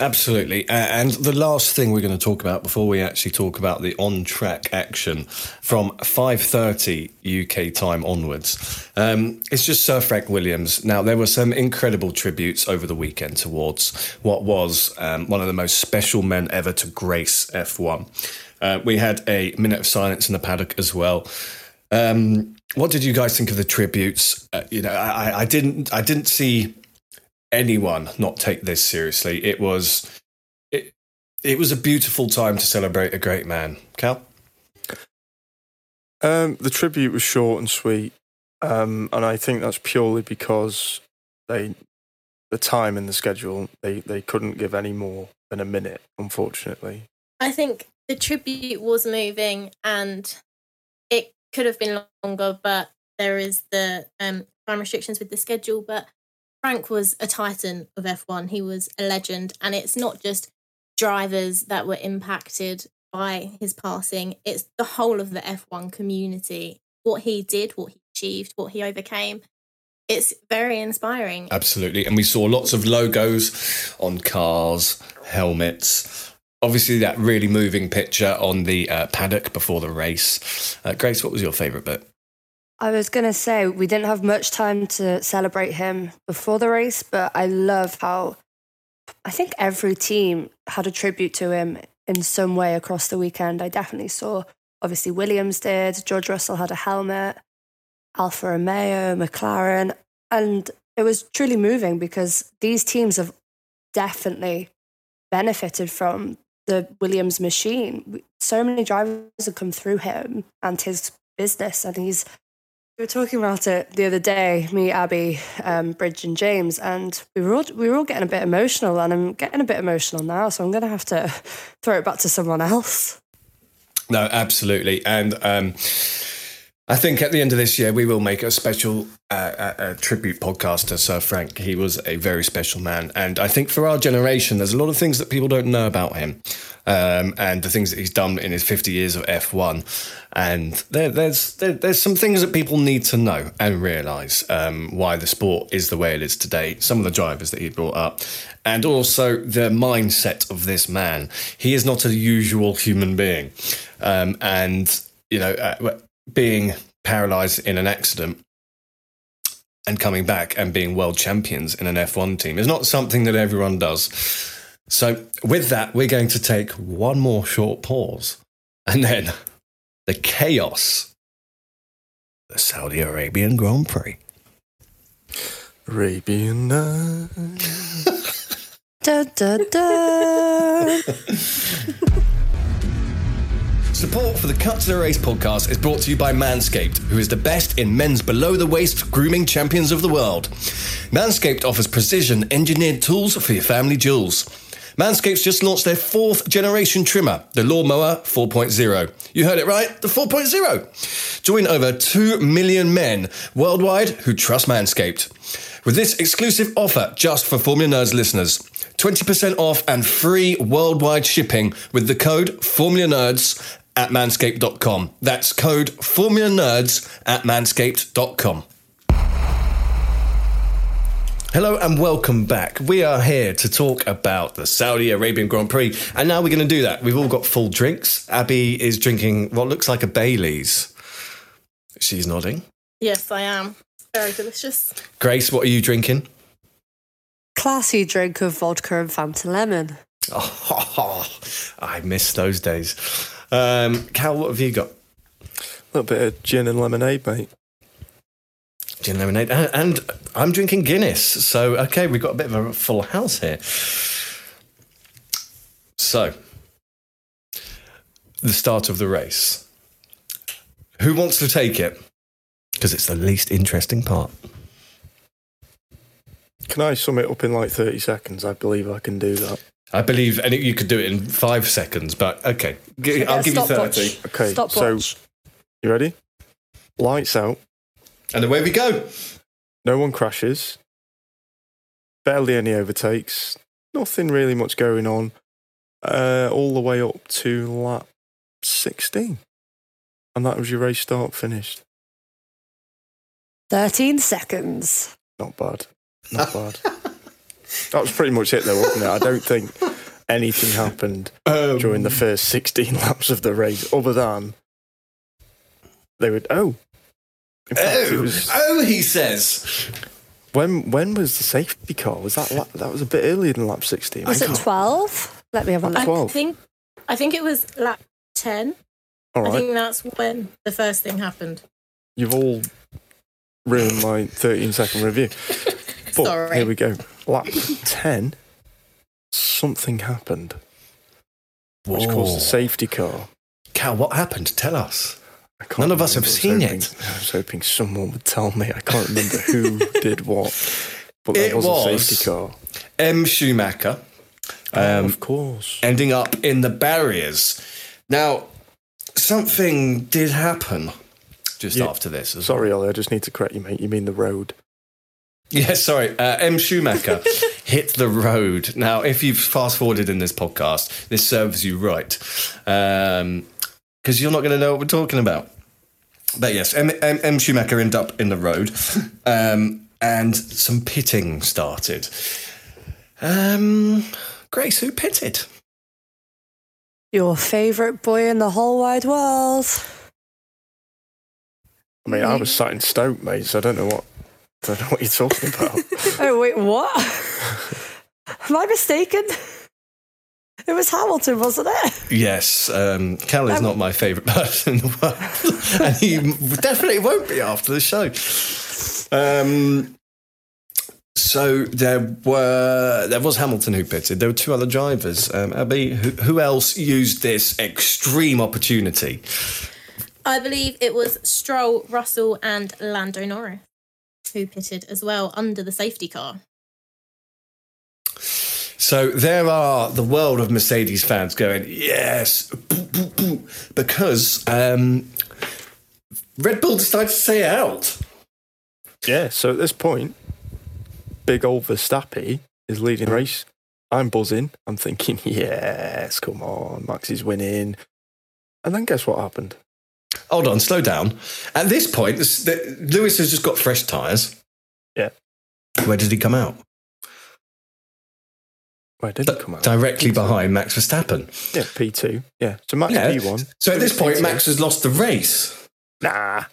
Absolutely. And the last thing we're going to talk about before we actually talk about the on-track action from 5:30 UK time onwards, um, it's just Sir Frank Williams. Now there were some incredible tributes over the weekend towards what was um, one of the most special men ever to grace F1. Uh, we had a minute of silence in the paddock as well. Um, what did you guys think of the tributes? Uh, you know, I, I, didn't, I didn't see anyone not take this seriously. It was, it, it was a beautiful time to celebrate a great man. Cal, um, the tribute was short and sweet, um, and I think that's purely because they, the time in the schedule, they they couldn't give any more than a minute, unfortunately. I think the tribute was moving and it could have been longer, but there is the um, time restrictions with the schedule. But Frank was a titan of F1. He was a legend. And it's not just drivers that were impacted by his passing, it's the whole of the F1 community. What he did, what he achieved, what he overcame. It's very inspiring. Absolutely. And we saw lots of logos on cars, helmets, obviously that really moving picture on the uh, paddock before the race. Uh, Grace, what was your favourite bit? I was going to say we didn't have much time to celebrate him before the race, but I love how I think every team had a tribute to him in some way across the weekend. I definitely saw, obviously, Williams did, George Russell had a helmet, Alfa Romeo, McLaren, and it was truly moving because these teams have definitely benefited from the Williams machine. So many drivers have come through him and his business, and he's. We were talking about it the other day, me, Abby, um, Bridge, and James, and we were all we were all getting a bit emotional, and I'm getting a bit emotional now, so I'm going to have to throw it back to someone else. No, absolutely, and um, I think at the end of this year we will make a special uh, a, a tribute podcast to Sir Frank. He was a very special man, and I think for our generation, there's a lot of things that people don't know about him, um, and the things that he's done in his 50 years of F1. And there, there's there, there's some things that people need to know and realise um, why the sport is the way it is today. Some of the drivers that he brought up, and also the mindset of this man. He is not a usual human being, um, and you know. Uh, being paralyzed in an accident and coming back and being world champions in an F1 team is not something that everyone does. So, with that, we're going to take one more short pause and then the chaos, the Saudi Arabian Grand Prix. Arabian Night. [laughs] da, da, da. [laughs] Support for the Cut to the Race podcast is brought to you by Manscaped, who is the best in men's below the waist grooming champions of the world. Manscaped offers precision engineered tools for your family jewels. Manscaped's just launched their fourth generation trimmer, the Lawnmower 4.0. You heard it right, the 4.0. Join over 2 million men worldwide who trust Manscaped. With this exclusive offer just for Formula Nerds listeners, 20% off and free worldwide shipping with the code Formula Nerds at manscaped.com. That's code Formula Nerds at manscaped.com. Hello and welcome back. We are here to talk about the Saudi Arabian Grand Prix, and now we're going to do that. We've all got full drinks. Abby is drinking what looks like a Bailey's. She's nodding. Yes, I am. Very delicious. Grace, what are you drinking? Classy drink of vodka and Fanta lemon. Oh, [laughs] I miss those days. Um, Cal, what have you got? A little bit of gin and lemonade, mate. Gin and lemonade, and, and I'm drinking Guinness. So okay, we've got a bit of a full house here. So, the start of the race. Who wants to take it? Because it's the least interesting part. Can I sum it up in like 30 seconds? I believe I can do that. I believe, and you could do it in five seconds, but okay, G- I'll give you stopwatch. 30. Okay, Stopwatch. so you ready? Lights out. And away we go. No one crashes. Barely any overtakes. Nothing really much going on. Uh, all the way up to lap 16. And that was your race start finished. 13 seconds. Not bad. Not bad. [laughs] that was pretty much it, though, wasn't it? I don't think anything happened Um, during the first 16 [laughs] laps of the race other than they would. Oh. Fact, Oh, was, oh, he says. when when was the safety car? Was that lap, that was a bit earlier than lap 16? Was I it 12? Let me have a look. I think I think it was lap ten. All I think that's when the first thing happened. You've all ruined my 13 second review. [laughs] But Sorry. here we go. Lap 10, something happened, which caused a safety car. Cal, what happened? Tell us. None of us have seen hoping- it. I was hoping someone would tell me. I can't remember who [laughs] did what. But there It was, was- a safety car. M. Schumacher. oh, Um, of course. ending up in the barriers. Now, something did happen just Yeah. after this. Sorry, Ollie, I just need to correct you, mate. You mean the road. Yeah, sorry. Uh, M. Schumacher [laughs] hit the road. Now, if you've fast forwarded in this podcast, this serves you right. Because you're not going to know what we're talking about. But yes, M. M, M. Schumacher ended up in the road [laughs] um, and some pitting started. Um, Grace, who pitted? Your favourite boy in the whole wide world. I mean, I was sat in Stoke, mate, so I don't know what I don't know what you're talking about. [laughs] Oh wait, what? Am I mistaken? It was Hamilton, wasn't it? Yes, um, Cal is Um, not my favourite person in the world, [laughs] and he definitely won't be after the show. Um, so there were there was Hamilton who pitted. There were two other drivers. Um, Abby, who, who else used this extreme opportunity? I believe it was Stroll, Russell, and Lando Norris who pitted as well under the safety car. So there are the world of Mercedes fans going, yes, boo, boo, boo," because um, Red Bull decided to stay out. yeah, so at this point, big old Verstappen is leading the race. I'm buzzing. I'm thinking, [laughs] yes, come on, Max is winning. And then guess what happened? Hold on, slow down. At this point, Lewis has just got fresh tyres. Yeah. Where did he come out? Where did it come out? Directly behind Max Verstappen. Yeah, P2. Yeah, so Max Yeah. P1. So at this point, P2. Max has lost the race. Nah.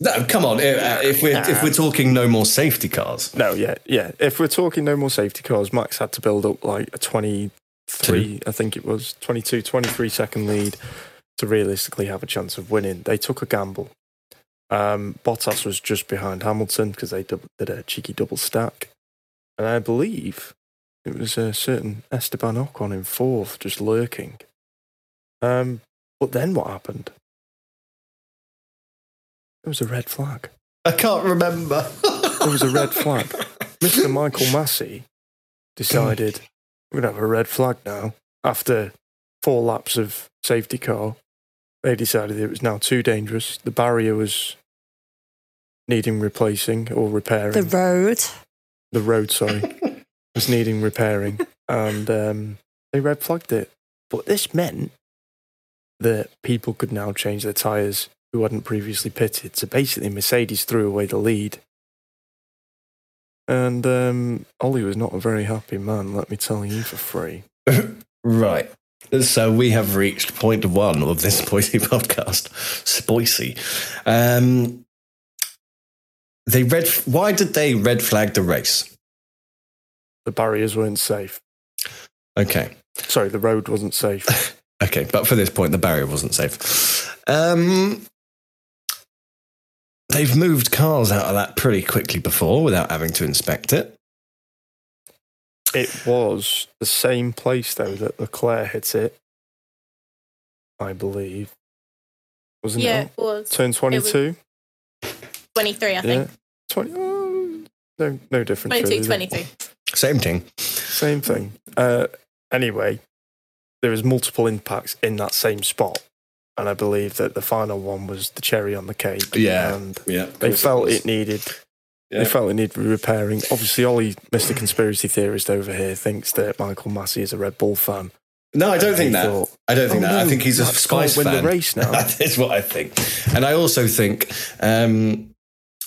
No, come on. If, uh, if we're if we're talking no more safety cars, No, yeah, yeah. If we're talking no more safety cars, Max had to build up like a 23, I think it was, 22, 23 second lead to realistically have a chance of winning. They took a gamble. Um, Bottas was just behind Hamilton because they did a cheeky double stack. And I believe it was a certain Esteban Ocon in fourth, just lurking. Um, but then what happened? There was a red flag. I can't remember. There was a red flag. [laughs] Mr. Michael Masi decided we're going to have a red flag now. After four laps of safety car, they decided it was now too dangerous. The barrier was needing replacing or repairing. The road. The road, sorry, [laughs] was needing repairing, and um, they red flagged it. But this meant that people could now change their tyres who hadn't previously pitted. So basically, Mercedes threw away the lead. And um, Ollie was not a very happy man, let me tell you for free. [laughs] right. So we have reached point one of this Spoicy [laughs] podcast. Spoicy. Um, they red. Why did they red flag the race? The barriers weren't safe. Okay. Sorry, the road wasn't safe. [laughs] Okay, but for this point, the barrier wasn't safe. Um, they've moved cars out of that pretty quickly before without having to inspect it. It was the same place, though, that Leclerc hit it, I believe. Wasn't yeah, it? it was. Turn 22? 23, I think. Yeah. 20, oh, no, no difference. 22, really, 23. Same thing. Same thing. Uh, anyway, there was multiple impacts in that same spot. And I believe that the final one was the cherry on the cake. Yeah, And yeah. they felt was. it needed Yeah. They felt it needed repairing. Obviously, Ollie, Mr. Conspiracy Theorist over here, thinks that Michael Masi is a Red Bull fan. No, I don't And think that. thought, I don't think "Oh, that. I think he's a Spice win fan. the race now. [laughs] that is what I think, and I also think um,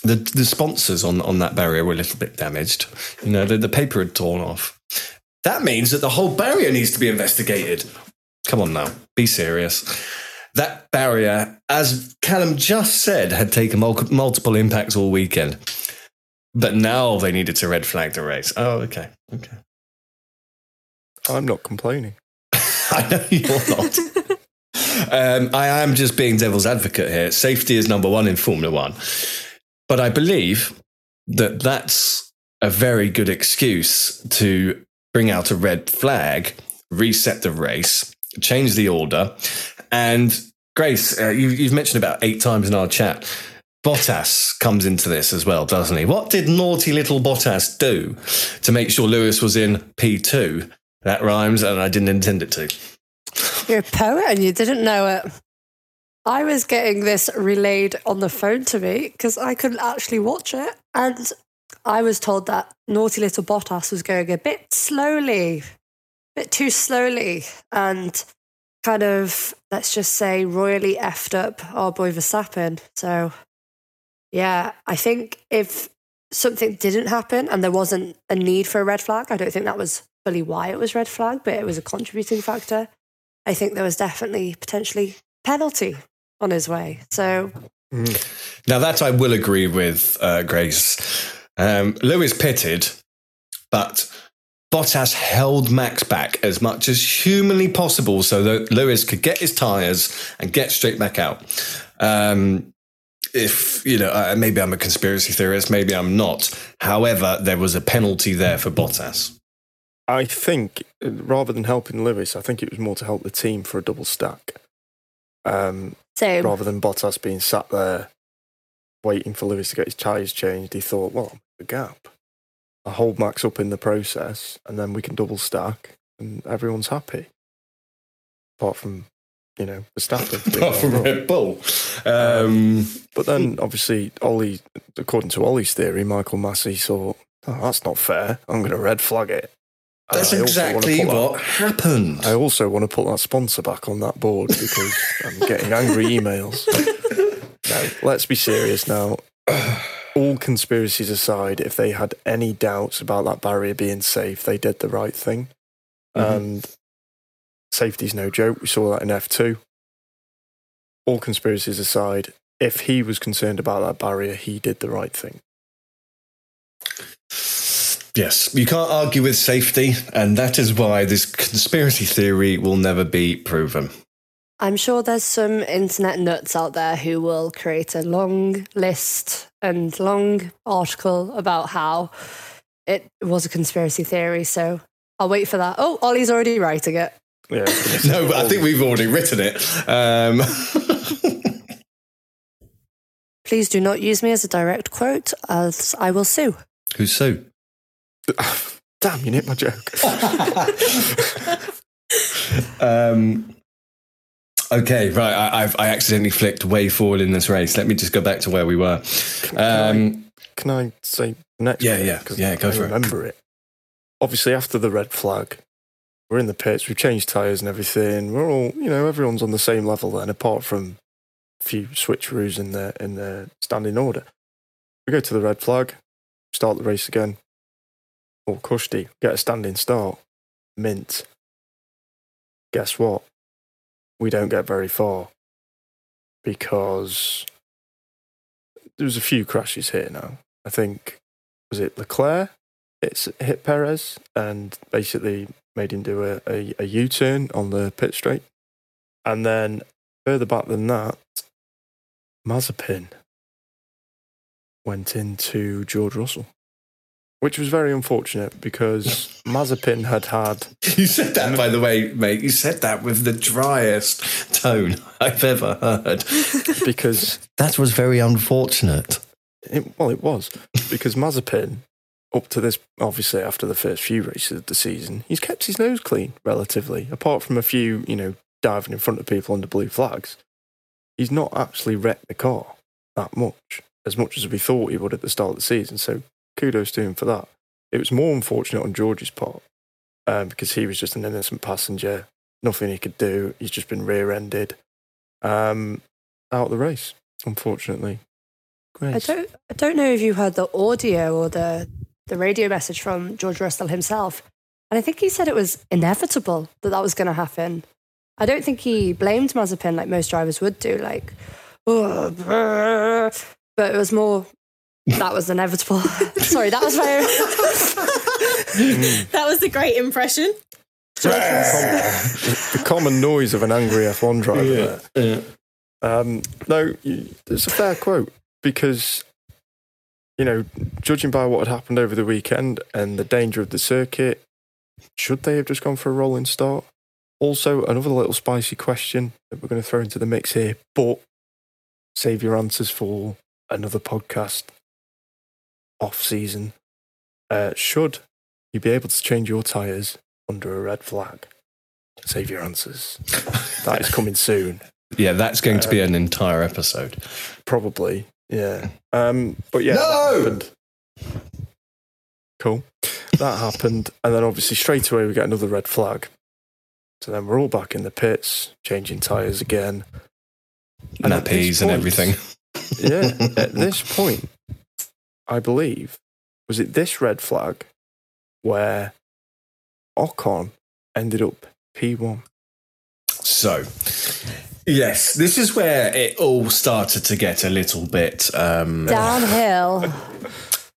the the sponsors on on that barrier were a little bit damaged. You know, the, the paper had torn off. That means that the whole barrier needs to be investigated. Come on now, be serious. That barrier, as Callum just said, had taken mul- multiple impacts all weekend. But now they needed to red flag the race. Oh, okay. Okay. I'm not complaining. [laughs] I know you're not. um, I am just being devil's advocate here. Safety is number one in Formula One. But I believe that that's a very good excuse to bring out a red flag, reset the race, change the order. And Grace, uh, you, you've mentioned about eight times in our chat. Bottas comes into this as well, doesn't he? What did naughty little Bottas do to make sure Lewis was in P2? That rhymes, and I didn't intend it to. You're a poet and you didn't know it. I was getting this relayed on the phone to me because I couldn't actually watch it. And I was told that naughty little Bottas was going a bit slowly, a bit too slowly, and kind of, let's just say, royally effed up our boy Verstappen. So, yeah, I think if something didn't happen and there wasn't a need for a red flag, I don't think that was fully why it was red flag, but it was a contributing factor. I think there was definitely potentially penalty on his way. So Now that I will agree with uh, Grace. Um, Lewis pitted, but Bottas held Max back as much as humanly possible so that Lewis could get his tyres and get straight back out. Um, if you know, uh, maybe I'm a conspiracy theorist, maybe I'm not. However, there was a penalty there for Bottas. I think uh, rather than helping Lewis, I think it was more to help the team for a double stack. Um, Same. rather than Bottas being sat there waiting for Lewis to get his tyres changed, he thought, well, the gap. I hold Max up in the process, and then we can double stack, and everyone's happy. Apart from, you know, Verstappen. [laughs] Apart from. Red Bull. Um, But then, obviously, Ollie, according to Ollie's theory, Michael Masi thought, oh, that's not fair. I'm going to red flag it. And That's I also wanna exactly put that- what happened. I also want to put that sponsor back on that board because [laughs] I'm getting angry emails. Now, let's be serious now. All conspiracies aside, if they had any doubts about that barrier being safe, they did the right thing. Mhm. And safety's no joke. We saw that in F2. All conspiracies aside, if he was concerned about that barrier, he did the right thing. Yes, you can't argue with safety, and that is why this conspiracy theory will never be proven. I'm sure there's some internet nuts out there who will create a long list and long article about how it was a conspiracy theory. So I'll wait for that. Oh, Ollie's already writing it. Yeah. [laughs] No, but I think we've already written it. Um, [laughs] Please do not use me as a direct quote, as I will sue. who's Sue? [laughs] Damn, you nicked my joke. Um, okay, right. I, I've I accidentally flicked way forward in this race. Let me just go back to where we were. Um, Can I say next? Yeah, bit? yeah, 'Cause yeah, go I for it. remember it. Obviously, after the red flag, we're in the pits. We've changed tires and everything. We're all, you know, everyone's on the same level then, apart from a few switcheroos in the in the standing order. We go to the red flag, start the race again. Or Kushti, get a standing start. Mint. Guess what? We don't get very far because there was a few crashes here now. I think was it Leclerc? It's hit Perez and basically made him do a, a, a U turn on the pit straight. And then further back than that, Mazepin went into George Russell, which was very unfortunate because [laughs] Mazepin had had. you said that, by the way, mate. You said that with the driest tone I've ever heard. Because [laughs] that was very unfortunate. It, well, it was because Mazepin, up to this, obviously after the first few races of the season, he's kept his nose clean relatively. Apart from a few, you know, diving in front of people under blue flags, he's not actually wrecked the car that much, as much as we thought he would at the start of the season. So kudos to him for that. It was more unfortunate on George's part um, because he was just an innocent passenger, nothing he could do. He's just been rear-ended um, out of the race, unfortunately. I don't, I don't know if you heard the audio or the, the radio message from George Russell himself. And I think he said it was inevitable that that was going to happen. I don't think he blamed Mazepin like most drivers would do, like, "Oh, but it was more that was inevitable. [laughs] Sorry, that was very. [laughs] that was a great impression. [laughs] the common noise of an angry F1 driver. there. Um, no, it's a fair quote because, you know, judging by what had happened over the weekend and the danger of the circuit, should they have just gone for a rolling start? Also, another little spicy question that we're going to throw into the mix here, but save your answers for another podcast off season. Uh, should you be able to change your tyres under a red flag? Save your answers. That is coming soon. [laughs] Yeah, that's going to be an entire episode. Probably, yeah. Um, but yeah, No! that happened. Cool. That happened, and then obviously straight away we get another red flag. So then we're all back in the pits, changing tires again. And at Nappies and everything. [laughs] yeah, at this point, I believe, was it this red flag where Ocon ended up P1? So, yes, this is where it all started to get a little bit um, Downhill. [laughs]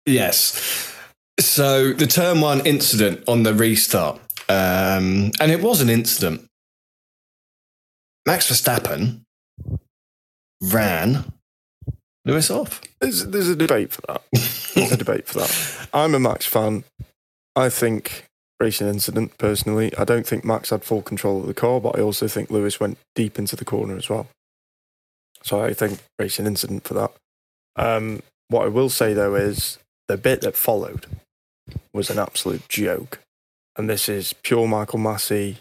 Yes. So the turn one incident on the restart, um, and it was an incident. Max Verstappen ran Lewis off. There's, there's a debate for that. There's a [laughs] debate for that. I'm a Max fan. I think racing incident personally. I don't think Max had full control of the car, but I also think Lewis went deep into the corner as well. So I think racing incident for that. Um, what I will say though is the bit that followed was an absolute joke, and this is pure Michael Masi.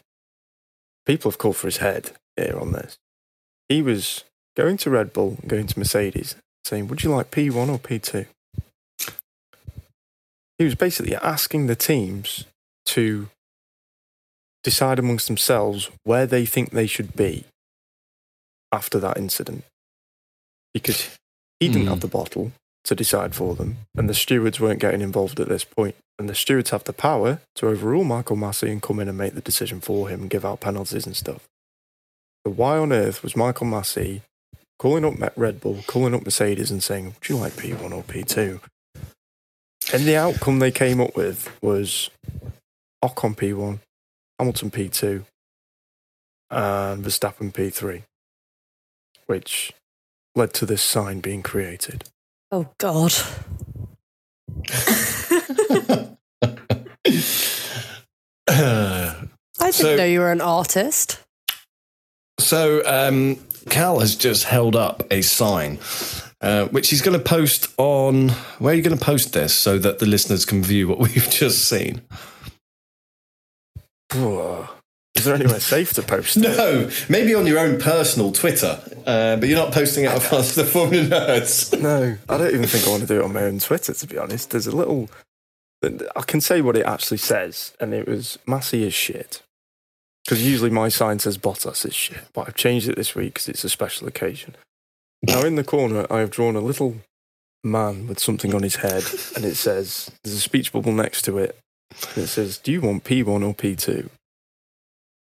People have called for his head here on this. He was going to Red Bull, going to Mercedes, saying, "Would you like P1 or P2?" He was basically asking the teams to decide amongst themselves where they think they should be after that incident. Because he didn't have hmm. the bottle to decide for them, and the stewards weren't getting involved at this point. And the stewards have the power to overrule Michael Masi and come in and make the decision for him and give out penalties and stuff. So why on earth was Michael Masi calling up Red Bull, calling up Mercedes and saying, Would you like P1 or P2? And the outcome they came up with was Ocon P1, Hamilton P2, and Verstappen P3, which led to this sign being created. Oh, God. [laughs] I didn't So- know you were an artist. So um, Cal has just held up a sign, uh, which he's going to post on. Where are you going to post this so that the listeners can view what [laughs] we've just seen? Is there anywhere safe to post? it? [laughs] No, maybe on your own personal Twitter, uh, but you're not posting it on [laughs] the Formula Nerds. No, I don't even think I want to do it on my own Twitter, to be honest. There's a little. I can say what it actually says, and it was Masi is shit. Because usually my sign says Bottas is shit, but I've changed it this week because it's a special occasion. Now, in the corner, I have drawn a little man with something on his head, and it says, there's a speech bubble next to it, and it says, Do you want P1 or P2?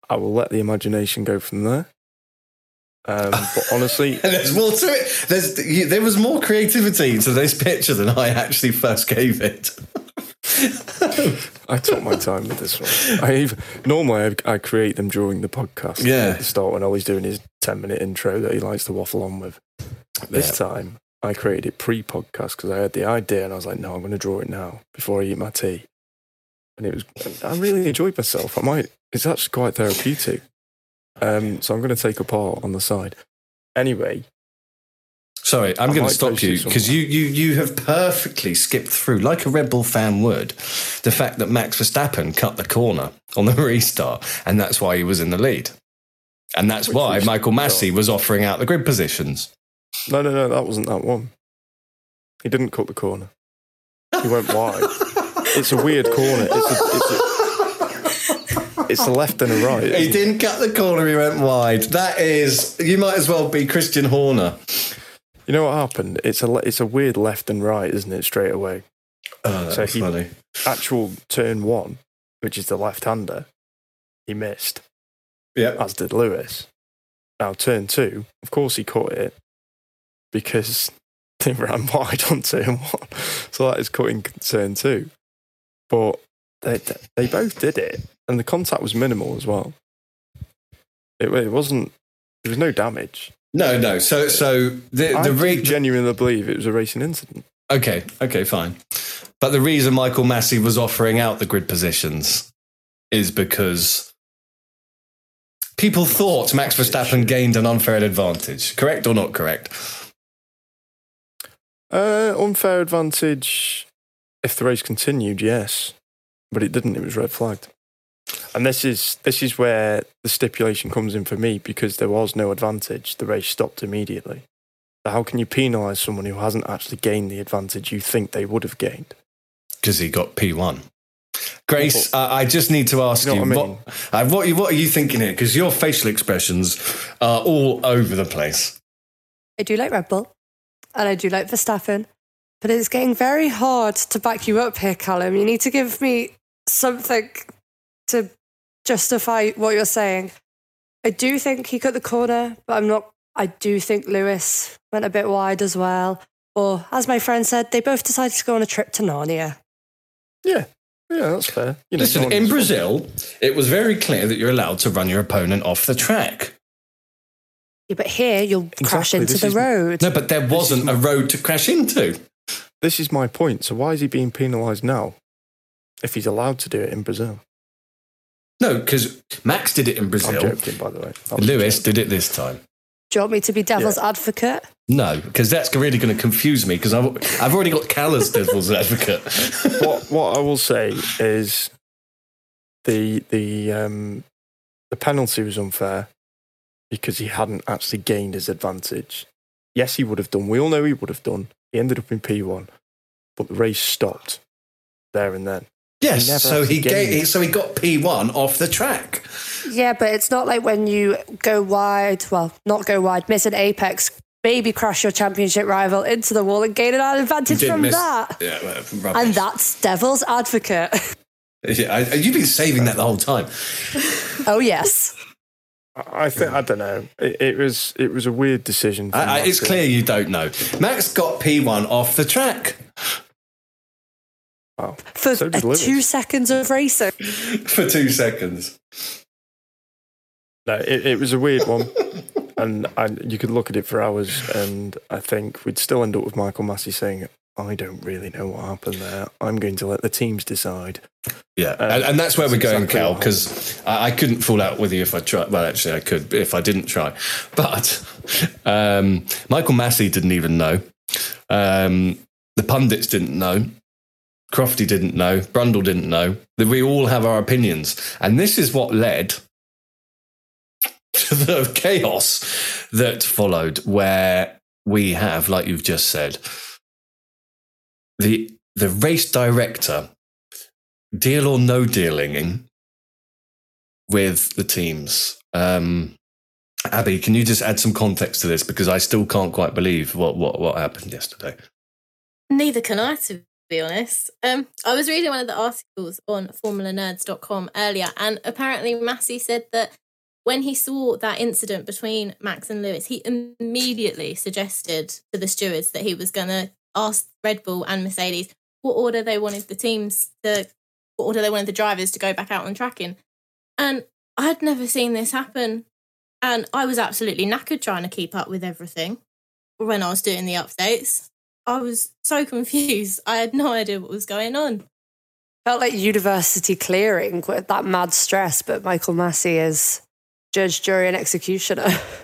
I will let the imagination go from there. Um, but [laughs] honestly, there's more to it. There's, there was more creativity to this picture than I actually first gave it. I took my time with this one. I even, normally I, I create them during the podcast. Yeah. At the start when Ollie's doing his ten minute intro that he likes to waffle on with. This Yeah. time I created it pre podcast because I had the idea and I was like, no, I'm going to draw it now before I eat my tea. And it was, I really enjoyed myself. I might, it's actually quite therapeutic. Um, so I'm going to take a part on the side. Anyway, Sorry, I'm going to stop you because you, you, you have perfectly skipped through, like a Red Bull fan would, the fact that Max Verstappen cut the corner on the [laughs] restart, and that's why he was in the lead. And that's Which why was- Michael Masi was offering out the grid positions. no, no, no, that wasn't that one. He didn't cut the corner. He went wide. [laughs] it's a weird corner. It's a, it's a, it's a left and a right. He didn't cut the corner, he went wide. That is, you might as well be Christian Horner. You know what happened? It's a it's a weird left and right, isn't it? Straight away. Oh, So he- funny. Actual turn one, which is the left hander, he missed, Yeah. as did Lewis. Now turn two, of course he caught it because [laughs] they ran wide on turn one, so that is cutting turn two. But they they both did it, and the contact was minimal as well. It, it wasn't. There was no damage. No, no. So, so the, I the re- genuinely believe it was a racing incident. Okay, okay, fine. But the reason Michael Masi was offering out the grid positions is because people thought Max Verstappen gained an unfair advantage. Correct or not correct? Uh, unfair advantage. If the race continued, yes, but it didn't. It was red flagged, and this is this is where the stipulation comes in for me because there was no advantage. The race stopped immediately. So how can you penalise someone who hasn't actually gained the advantage you think they would have gained? Because he got P1. Grace, uh, I just need to ask You you, what I what, uh, what, what are you thinking here? Because your facial expressions are all over the place. I do like Red Bull and I do like Verstappen, but it's getting very hard to back you up here, Callum. You need to give me something to justify what you're saying. I do think he cut the corner, but I'm not. I do think Lewis went a bit wide as well. Or, as my friend said, they both decided to go on a trip to Narnia. Yeah, yeah, that's fair. You know, Listen, no in one's- Brazil, it was very clear that you're allowed to run your opponent off the track. Yeah, but here you'll crash into this the is- road. No, but there wasn't a road to crash into. This is my point. So why is he being penalised now? If he's allowed to do it in Brazil. No, because Max did it in I'm Brazil. joking, by the way. Lewis did it this time. Do you want me to be devil's advocate? No, because that's really going to confuse me because I've, I've already got Cal as devil's advocate. [laughs] what what I will say is the the um the penalty was unfair because he hadn't actually gained his advantage. Yes, he would have done. We all know he would have done. He ended up in P one, but the race stopped there and then. Yes, He so he gave, it. so he got P1 off the track. Yeah, but it's not like when you go wide, well, not go wide, miss an apex, maybe crash your championship rival into the wall and gain an advantage from miss- that. Yeah, well, And that's devil's advocate. [laughs] Yeah, I, you've been saving that the whole time. oh, yes. I I think I don't know. It, it was it was a weird decision. I, I, it's Max. clear you don't know. Max got P1 off the track Wow. For So two seconds of racing. [laughs] for two seconds. No, it, it was a weird one, and and you could look at it for hours, and I think we'd still end up with Michael Masi saying, "I don't really know what happened there. I'm going to let the teams decide." Yeah, Uh, and, and that's where we're going, exactly Cal, because I, I couldn't fall out with you if I tried. Well, actually, I could if I didn't try. [laughs] But um, Michael Masi didn't even know. Um, the pundits didn't know. Crofty didn't know. Brundle didn't know. That we all have our opinions, and this is what led [laughs] to the chaos that followed, where we have, like you've just said, the the race director deal or no dealing with the teams. Um, Abby, can you just add some context to this because I still can't quite believe what what, what happened yesterday. Neither can I, to be honest. Um, I was reading one of the articles on formulanerds.com earlier, and apparently Masi said that when he saw that incident between Max and Lewis, he immediately suggested to the stewards that he was going to ask Red Bull and Mercedes what order they wanted the teams to, what order they wanted the drivers to go back out on track in. And I'd never seen this happen. And I was absolutely knackered trying to keep up with everything when I was doing the updates. I was so confused. I had no idea what was going on. Felt like university clearing with that mad stress, but Michael Masi is judge, jury, and executioner. [laughs]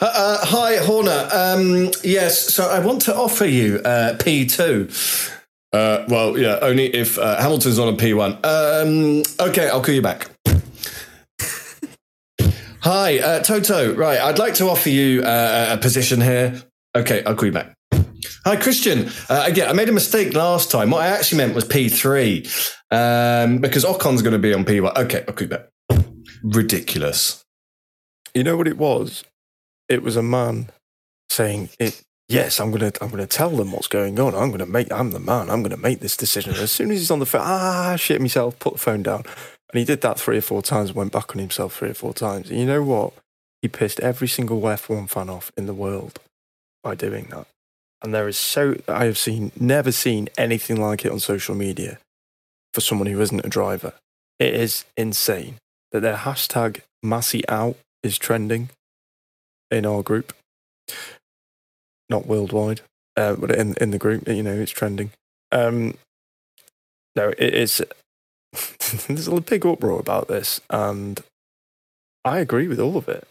Uh, uh, hi, Horner. Um, yes, so I want to offer you uh, P2. Uh, well, yeah, only if uh, Hamilton's on a P1. Um, okay, I'll call you back. [laughs] Hi, uh, Toto. Right, I'd like to offer you uh, a position here. Okay, I'll call you back. Hi, Christian. Uh, again, I made a mistake last time. What I actually meant was P3 um, because Ocon's going to be on P1. Okay, I'll call you back. Ridiculous. You know what it was? It was a man saying, "It yes, I'm gonna I'm gonna tell them what's going on. I'm gonna make I'm the man. I'm gonna make this decision." As soon as he's on the phone, ah, shit myself, put the phone down, and he did that three or four times. Went back on himself three or four times. And you know what? He pissed every single F1 fan off in the world by doing that. And there is so I have seen never seen anything like it on social media for someone who isn't a driver. It is insane that their hashtag Masi out is trending in our group, not worldwide, uh, but in in the group, you know, it's trending. Um, no, it is. [laughs] there's a big uproar about this, and I agree with all of it.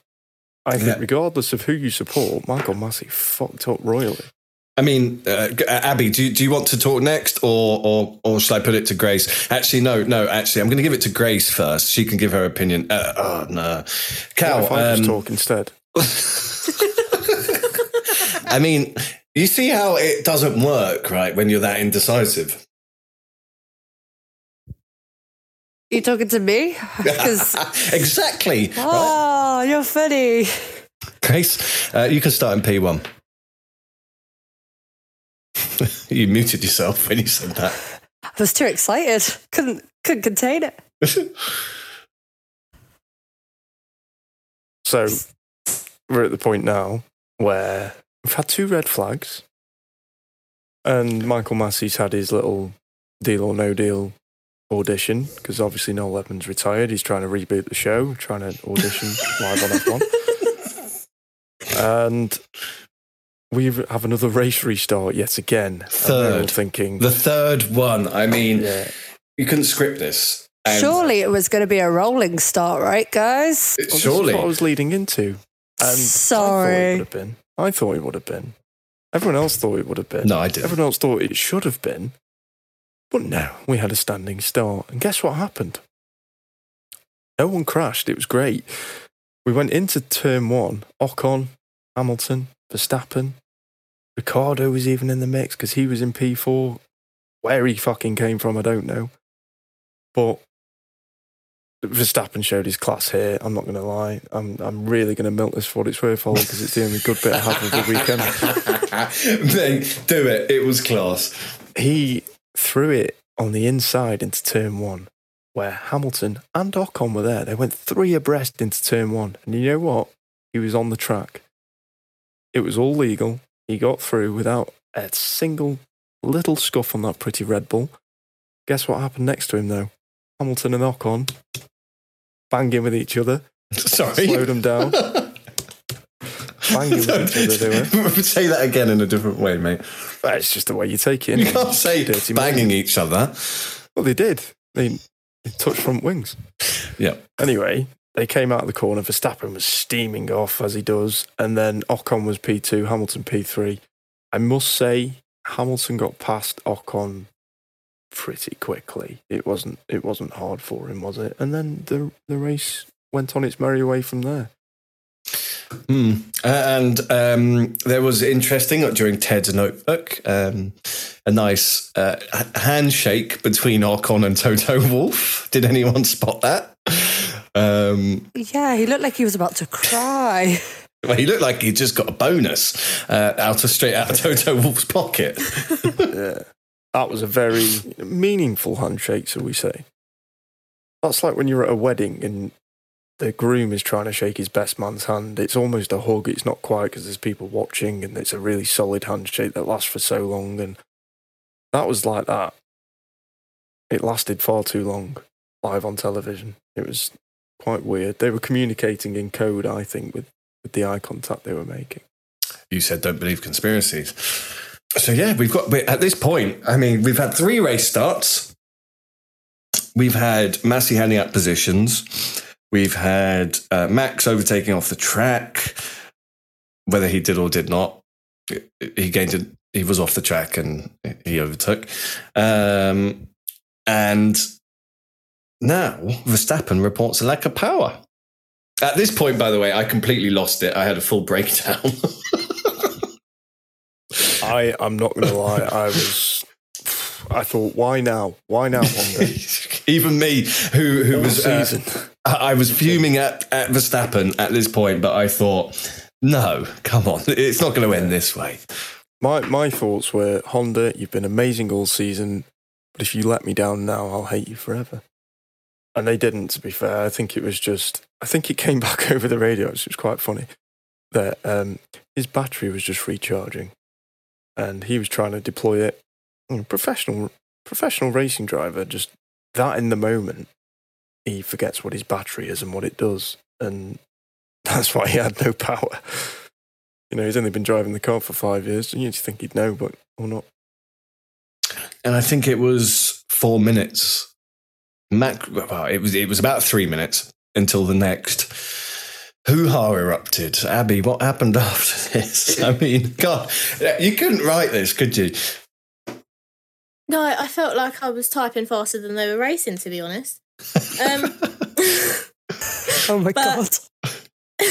I think, Yeah. regardless of who you support, Michael Masi fucked up royally. I mean, uh, Abby, do, do you want to talk next, or or or shall I put it to Grace? Actually, no, no. Actually, I'm going to give it to Grace first. She can give her opinion. Uh, oh no, Cal. What if I um, talk instead? I mean, you see how it doesn't work, right? When you're that indecisive. you talking to me? [laughs] exactly. Right? oh, you're funny. Grace, uh, you can start in P1. [laughs] you muted yourself when you said that. I was too excited. Couldn't couldn't contain it. [laughs] So we're at the point now where we've had two red flags, and Michael Masi's had his little deal or no deal audition because obviously Noel Edmonds retired. He's trying to reboot the show, trying to audition [laughs] live on F1. And we have another race restart yet again. And we're Third. thinking The third one. I mean, Yeah. you couldn't script this. Surely it was going to be a rolling start, right, guys? Well, this Surely. what I was leading into. And I thought Sorry. it would have been. I thought it would have been. Everyone else thought it would have been. No, I didn't. Everyone else thought it should have been. But no, we had a standing start. And guess what happened? No one crashed. It was great. We went into turn one. Ocon, Hamilton, Verstappen. Ricciardo was even in the mix because he was in P4. Where he fucking came from, I don't know. But Verstappen showed his class here. I'm not going to lie. I'm, I'm really going to milk this for what it's worth, because it's the only good bit I have of the weekend. [laughs] Mate, do it. It was class. he threw it on the inside into turn one, where Hamilton and Ocon were there. They went three abreast into turn one. And you know what? He was on the track. It was all legal. He got through without a single little scuff on that pretty Red Bull. Guess what happened next to him, though? Hamilton and Ocon banging with each other, Sorry. slowed them down. banging with each other, they were. [laughs] Say that again in a different way, mate. But it's just the way you take it. You can't say Dirty banging each other. Well, they did. They, they touched front wings. Yeah. Anyway, they came out of the corner. Verstappen was steaming off as he does, and then Ocon was P2, Hamilton P3. I must say, Hamilton got past Ocon pretty quickly. It wasn't it wasn't hard for him, was it? And then the the race went on its merry way from there. Hmm. And um, there was interesting during Ted's notebook um, a nice uh, h- handshake between Ocon and Toto [laughs] Wolff. Did anyone spot that? Um, Yeah, he looked like he was about to cry. [laughs] well, he looked like he just got a bonus uh, out of straight out of Toto Wolff's pocket. [laughs] Yeah. That was a very meaningful handshake, shall we say. That's like when you're at a wedding and the groom is trying to shake his best man's hand. It's almost a hug. It's not quite because there's people watching and it's a really solid handshake that lasts for so long. And that was like that. It lasted far too long live on television. It was quite weird. They were communicating in code, I think, with, with the eye contact they were making. You said don't believe conspiracies. So yeah, we've got at this point. I mean, we've had three race starts. We've had Masi handing out positions. We've had uh, Max overtaking off the track. Whether he did or did not, he gained it. He was off the track and he overtook. Um, and now Verstappen reports a lack of power. At this point, by the way, I completely lost it. I had a full breakdown. [laughs] I, I'm not going to lie. I was. I thought, why now? Why now, Honda? [laughs] Even me, who who All was uh. I I was fuming at, at Verstappen at this point, but I thought, no, come on, [laughs] it's not going to end this way. My my thoughts were Honda, you've been amazing all season, but if you let me down now, I'll hate you forever. And they didn't, to be fair. I think it was just I think it came [laughs] back over the radio, which was quite funny, that um, his battery was just recharging. And he was trying to deploy it. You know, professional professional racing driver, just that in the moment, he forgets what his battery is and what it does. And [laughs] that's why he had no power. You know, he's only been driving the car for five years. and You'd think he'd know, but or not. And I think it was four minutes. Mac, well, it was it was about three minutes until the next hoo ha erupted. Abby, what happened after [laughs] this? I mean, God, you couldn't write this, could you? No, I felt like I was typing faster than they were racing, to be honest. Um, [laughs] Oh my But- [laughs]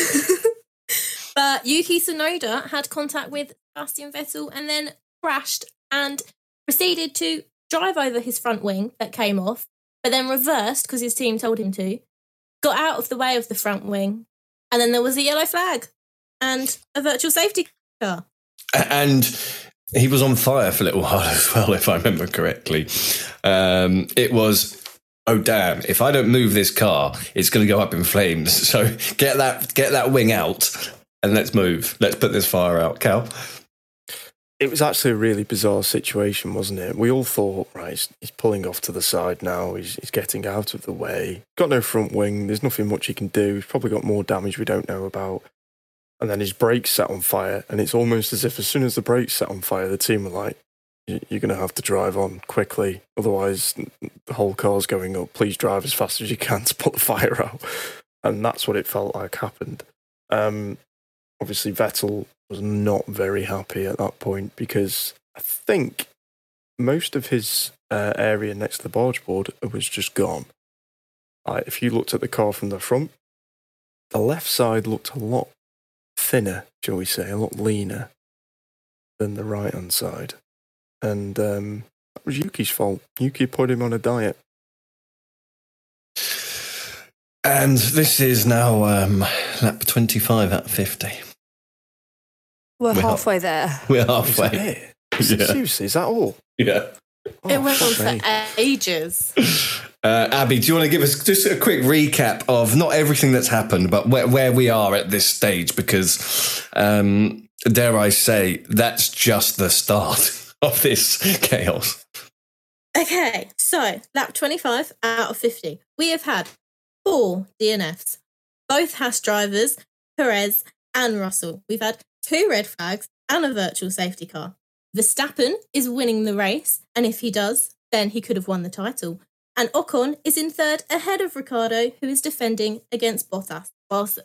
but Yuki Tsunoda had contact with Sebastian Vettel and then crashed and proceeded to drive over his front wing that came off, but then reversed because his team told him to, got out of the way of the front wing, and then there was a yellow flag and a virtual safety car. and he was on fire for a little [laughs] while as well, if I remember correctly. Um, it was oh damn, if I don't move this car, it's going to go up in flames. [laughs] So get that get that wing out and let's move. Let's put this fire out. Cal? It was actually a really bizarre situation, wasn't it? We all thought, right, he's, he's pulling off to the side now. He's, he's getting out of the way. Got no front wing. There's nothing much he can do. He's probably got more damage we don't know about. And then his brakes set on fire. And it's almost as if as soon as the brakes set on fire, the team were like, "You- you're going to have to drive on quickly. Otherwise, the whole car's going up. Please drive as fast as you can [laughs] to put the fire out. And that's what it felt like happened. Um, obviously, Vettel was not very happy at that point because I think most of his uh, area next to the barge board was just gone. If you looked at the car from the front, the left side looked a lot thinner, shall we say, a lot leaner than the right hand side. And um, that was Yuki's fault. Yuki put him on a diet. And this is now um, lap 25 out of 50. We're [laughs] We're halfway there. We're halfway. it? Is [laughs] it- Yeah. Seriously, is that all? Yeah. it Oh, went on fuck me. for ages. [laughs] Uh, Abby, do you want to give us just a quick recap of not everything that's happened, but where, where we are at this stage? Because, um, dare I say, that's just the start of this chaos. Okay, so lap 25 out of 50. We have had four DNFs, both Haas drivers, Perez and Russell. We've had two red flags and a virtual safety car. Verstappen is winning the race, and if he does, then he could have won the title. And Ocon is in third ahead of Ricciardo, who is defending against Bottas, whilst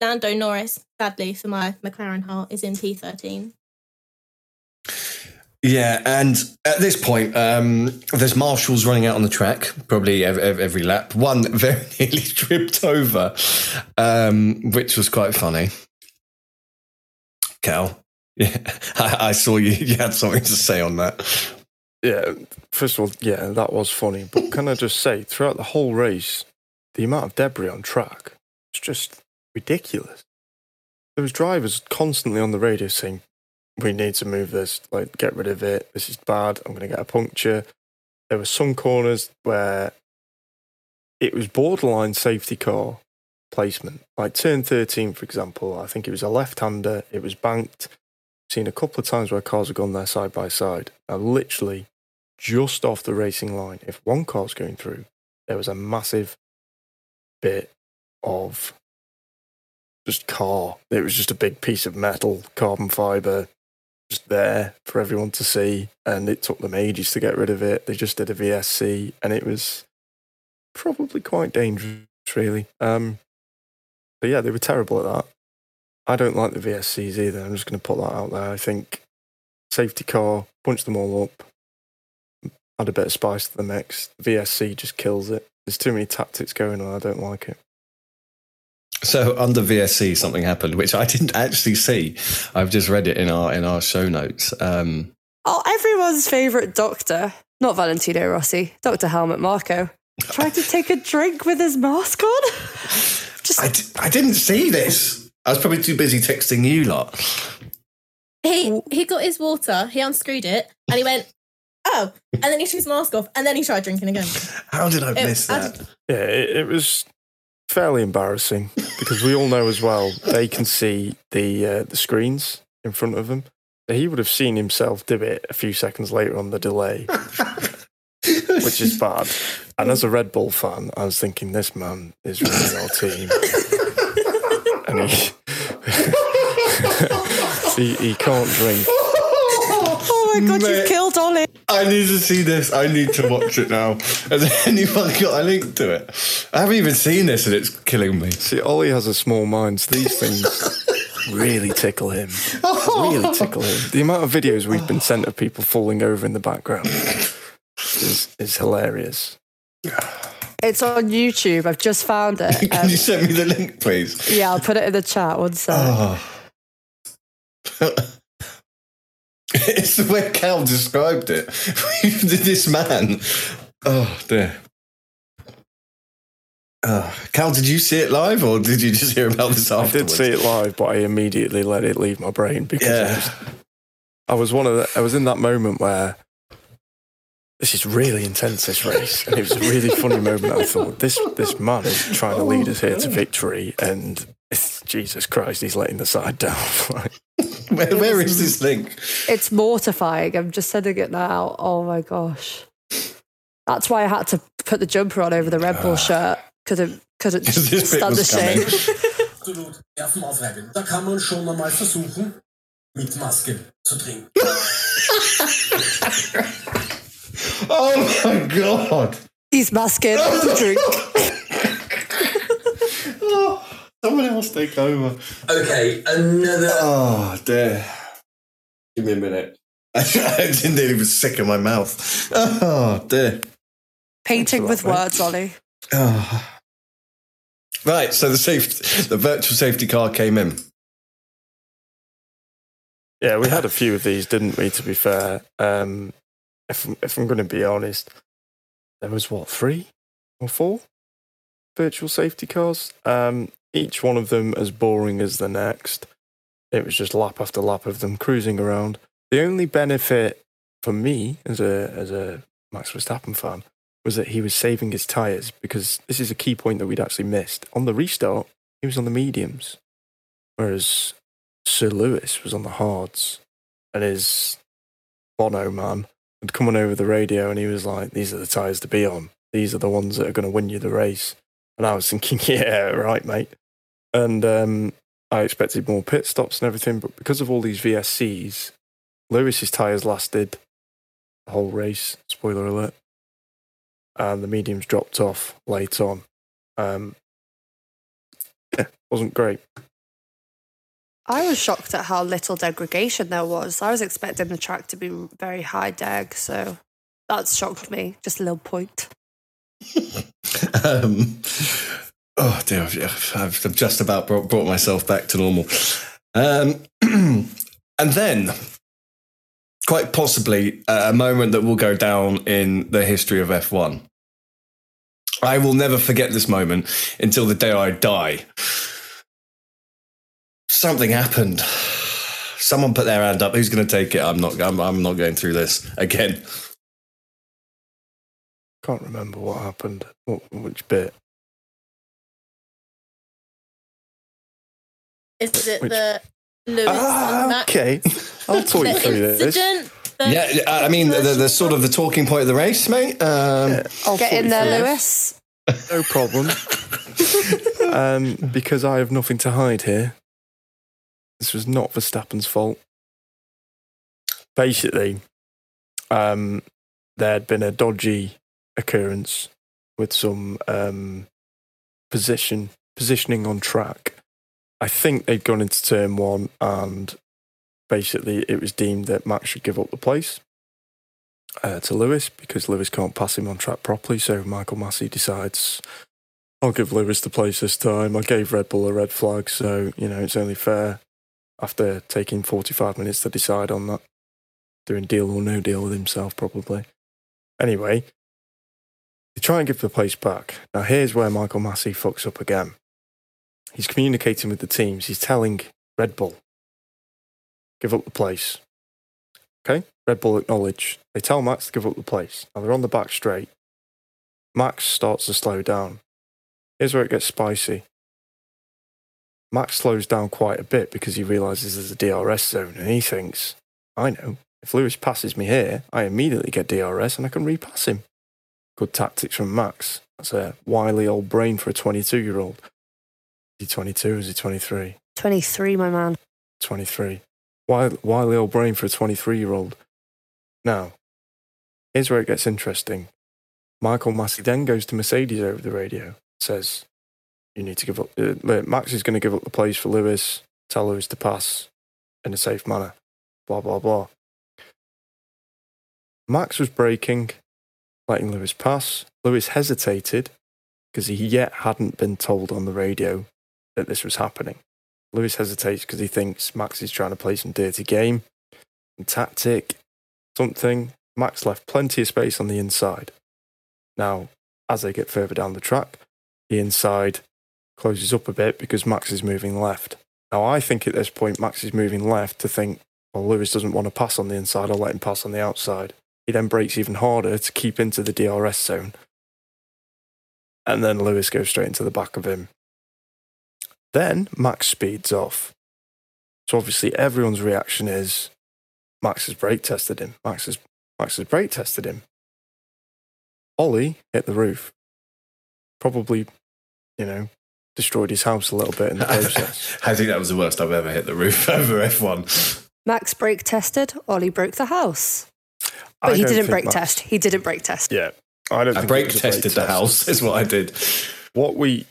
Lando Norris, sadly for my McLaren heart, is in P13. Yeah, and at this point, um, there's marshals running out on the track, probably every, every lap. One very [laughs] nearly tripped over, um, which was quite funny. Cal, [laughs] yeah, I, I saw you. [laughs] You had something to say on that. Yeah, first of all, yeah, that was funny. But can I just say, throughout the whole race, the amount of debris on track was just ridiculous. There was drivers constantly on the radio saying, "We need to move this. Like, get rid of it. This is bad. I'm going to get a puncture." There were some corners where it was borderline safety car placement. Like turn 13, for example, I think it was a left-hander. It was banked seen a couple of times where cars have gone there side by side. Now, literally, just off the racing line, if one car's going through, there was a massive bit of just car. It was just a big piece of metal, carbon fiber, just there for everyone to see. And it took them ages to get rid of it. They just did a VSC, and it was probably quite dangerous, really. Um, but yeah, they were terrible at that. I don't like the VSCs either. I'm just going to put that out there. I think safety car, punch them all up, add a bit of spice to the mix. VSC just kills it. There's too many tactics going on. I don't like it. So under VSC, something happened, which I didn't actually see. I've just read it in our in our show notes. Um, Oh, everyone's favourite doctor, not Valentino Rossi, Dr. Helmut Marko, tried to [laughs] take a drink with his mask on. [laughs] I, d- I didn't see this. I was probably too busy texting you lot. He he got his water, he unscrewed it, and he went, [laughs] oh, and then he took his mask off, and then he tried drinking again. How did I It- miss that? just- Yeah, it, it was fairly embarrassing because we all know as well they can see the uh, the screens in front of them. He would have seen himself do it a few seconds later on the delay, [laughs] which is bad. And as a Red Bull fan, I was thinking this man is running our team, [laughs] and he [laughs] he, he can't drink. Oh my god, Mate. you've killed Ollie. I need to see this. I need to watch it now. Has anyone got a link to it? I haven't even seen this and it's killing me. See, Ollie has a small mind. So these things really tickle him. Really tickle him. The amount of videos we've been sent of people falling over in the background is, is hilarious. It's on YouTube. I've just found it. [laughs] Can Um, you send me the link, please? yeah, I'll put it in the chat. One sec. Oh. [laughs] it's the way Cal described it. [laughs] this man. Oh, dear. Oh, Cal, did you see it live or did you just hear about this afterwards? I did see it live, but I immediately let it leave my brain because I, Yeah. was, I was one of the, I was in that moment where this is really intense, this race. And it was a really funny moment. I thought, this, this man is trying to oh, lead us here to victory. And it's, Jesus Christ, he's letting the side down. [laughs] where, where is this link? It's mortifying. I'm just sending it now. Oh my gosh. That's why I had to put the jumper on over the Red Bull ah. shirt. Couldn't, couldn't [laughs] stand the was shame. Absolut Nerven. Da kann man schon einmal versuchen, mit Maske zu trinken. [laughs] Oh my god! He's masking the [laughs] drink. Someone else take over. Okay, another. Oh dear. Give me a minute. [laughs] I didn't even sick in my mouth. Oh dear. Painting with words, Ollie. Oh. Right, so the safe, the virtual safety car came in. Yeah, we had a few of these, didn't we? To be fair, um, if if I'm going to be honest, there was what three or four virtual safety cars. Um, each one of them as boring as the next. It was just lap after lap of them cruising around. The only benefit for me as a as a Max Verstappen fan was that he was saving his tyres because this is a key point that we'd actually missed. On the restart, he was on the mediums, whereas Sir Lewis was on the hards, and his Bono man had come on over the radio and he was like, These are the tyres to be on. These are the ones that are going to win you the race. And I was thinking, [laughs] Yeah, right, mate. And um, I expected more pit stops and everything, but because of all these VSCs, Lewis's tyres lasted the whole race, spoiler alert. And the mediums dropped off late on. Um, [laughs] wasn't great. I was shocked at how little degradation there was. I was expecting the track to be very high deg, so that shocked me. Just a little point. [laughs] Um, oh dear, I've, I've just about brought, brought myself back to normal. Um, [clears throat] and then, quite possibly, uh, a moment that will go down in the history of F1. I will never forget this moment until the day I die. Something happened. Someone put their hand up. Who's going to take it? I'm not. I'm, I'm not going through this again. Can't remember what happened. What, which bit? Is it Which- the Lewis Ah, and Max- okay. I'll talk you the through this. incident? The- Yeah, I mean the, the sort of the talking point of the race, mate. Um, I'll Get talk in you there, through Lewis. this. No problem. [laughs] um, because I have nothing to hide here. This was not Verstappen's fault. Basically, um, there had been a dodgy occurrence with some um, position positioning on track. I think they'd gone into turn one, and basically it was deemed that Max should give up the place uh, to Lewis because Lewis can't pass him on track properly. So Michael Masi decides, I'll give Lewis the place this time. I gave Red Bull a red flag, so you know it's only fair. After taking 45 minutes to decide on that, doing deal or no deal with himself, probably. Anyway, they try and give the place back. Now here's where Michael Masi fucks up again. He's communicating with the teams. He's telling Red Bull, give up the place. Okay, Red Bull acknowledge. They tell Max to give up the place. Now they're on the back straight. Max starts to slow down. Here's where it gets spicy. Max slows down quite a bit because he realizes there's a DRS zone and he thinks, I know, if Lewis passes me here, I immediately get DRS and I can repass him. Good tactics from Max. That's a wily old brain for a 22 year old. Is he 22 or is he 23? 23, my man. 23. Wily, wily old brain for a 23 year old. Now, here's where it gets interesting. Michael Masi then goes to Mercedes over the radio, says, You need to give up. Uh, Max is going to give up the place for Lewis, tell Lewis to pass in a safe manner, blah, blah, blah. Max was breaking, letting Lewis pass. Lewis hesitated because he yet hadn't been told on the radio that this was happening. Lewis hesitates because he thinks Max is trying to play some dirty game, some tactic, something. Max left plenty of space on the inside. Now, as they get further down the track, the inside closes up a bit because Max is moving left. Now, I think at this point, Max is moving left to think, well, Lewis doesn't want to pass on the inside, I'll let him pass on the outside. He then brakes even harder to keep into the DRS zone. And then Lewis goes straight into the back of him. Then Max speeds off. So obviously everyone's reaction is Max has brake tested him. Max has Max has brake tested him. Ollie hit the roof. Probably, you know, destroyed his house a little bit in the [laughs] process. I think that was the worst I've ever hit the roof [laughs] over F1. Max brake tested, Ollie broke the house. I But he didn't brake Max- test. He didn't brake test. Yeah. I don't I think brake it was a brake tested the test. house, is what I did. What we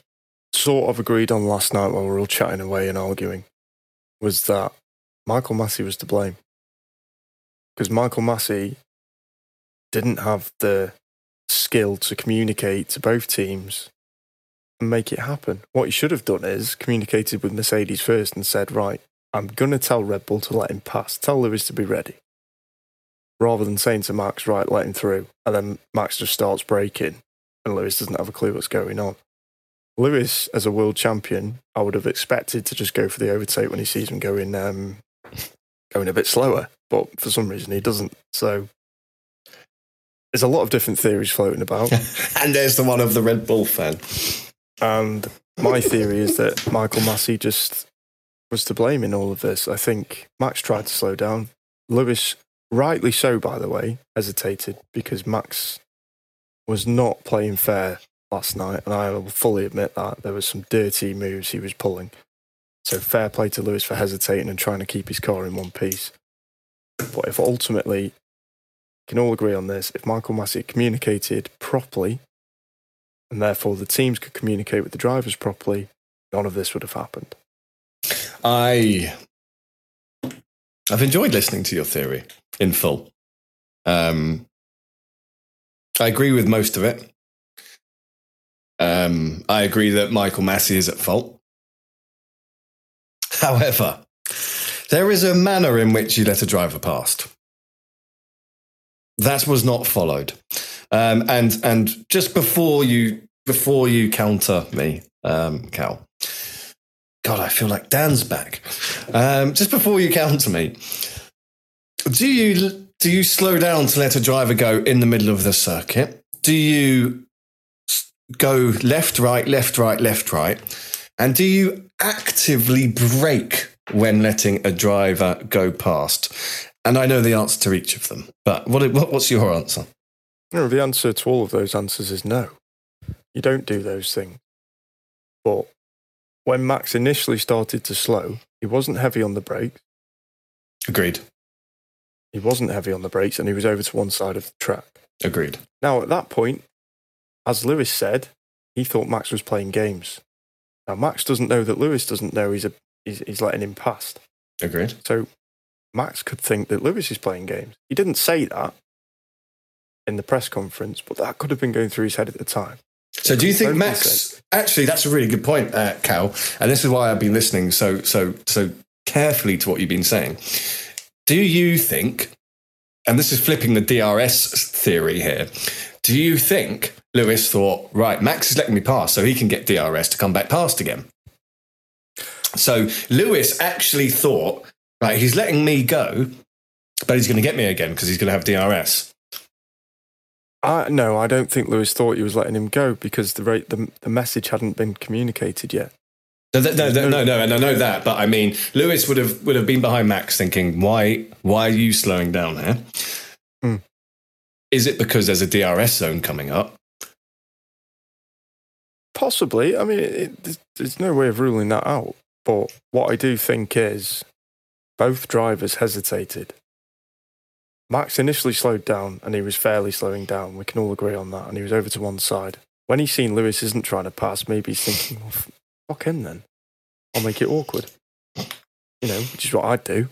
sort of agreed on last night while we were all chatting away and arguing was that Michael Masi was to blame. Because Michael Masi didn't have the skill to communicate to both teams and make it happen. What he should have done is communicated with Mercedes first and said, right, I'm going to tell Red Bull to let him pass. Tell Lewis to be ready. Rather than saying to Max, right, let him through. And then Max just starts braking and Lewis doesn't have a clue what's going on. Lewis, as a world champion, I would have expected to just go for the overtake when he sees him going um, going a bit slower, but for some reason he doesn't. So there's a lot of different theories floating about, [laughs] and there's the one of the Red Bull fan. And my theory is that Michael Masi just was to blame in all of this. I think Max tried to slow down. Lewis, rightly so, by the way, hesitated because Max was not playing fair last night, and I will fully admit that there was some dirty moves he was pulling. So fair play to Lewis for hesitating and trying to keep his car in one piece. But if ultimately, can all agree on this, if Michael Masi communicated properly, and therefore the teams could communicate with the drivers properly, none of this would have happened. I I've enjoyed listening to your theory in full. Um, I agree with most of it. Um, I agree that Michael Masi is at fault. [laughs] However, there is a manner in which you let a driver past. That was not followed. Um, and and just before you before you counter me, um, Cal, God, I feel like Dan's back. Um, just before you counter me, do you do you slow down to let a driver go in the middle of the circuit? Do you go left, right, left, right, left, right? And do you actively brake when letting a driver go past? And I know the answer to each of them, but what, what what's your answer? No, the answer to all of those answers is no. You don't do those things. But when Max initially started to slow, he wasn't heavy on the brakes. Agreed. He wasn't heavy on the brakes and he was over to one side of the track. Agreed. Now, at that point, as Lewis said, he thought Max was playing games. Now, Max doesn't know that Lewis doesn't know he's, a, he's, he's letting him past. Agreed. So Max could think that Lewis is playing games. He didn't say that in the press conference, but that could have been going through his head at the time. So do you think Max? Actually, that's a really good point, uh, Cal. And this is why I've been listening so so so carefully to what you've been saying. Do you think? And this is flipping the DRS theory here. Do you think Lewis thought, right, Max is letting me pass, so he can get DRS to come back past again? So Lewis actually thought, right, he's letting me go, but he's going to get me again because he's going to have DRS. I, no, I don't think Lewis thought he was letting him go because the, rate, the, the message hadn't been communicated yet. No, no, no, no, no, no, and I know that, but I mean, Lewis would have would have been behind Max, thinking, "Why, why are you slowing down here? Hmm. Is it because there's a DRS zone coming up? Possibly. I mean, it, it, there's no way of ruling that out. But what I do think is both drivers hesitated. Max initially slowed down and he was fairly slowing down. We can all agree on that. And he was over to one side. When he's seen Lewis isn't trying to pass, maybe he's thinking, well, fuck him then. I'll make it awkward. You know, which is what I'd do.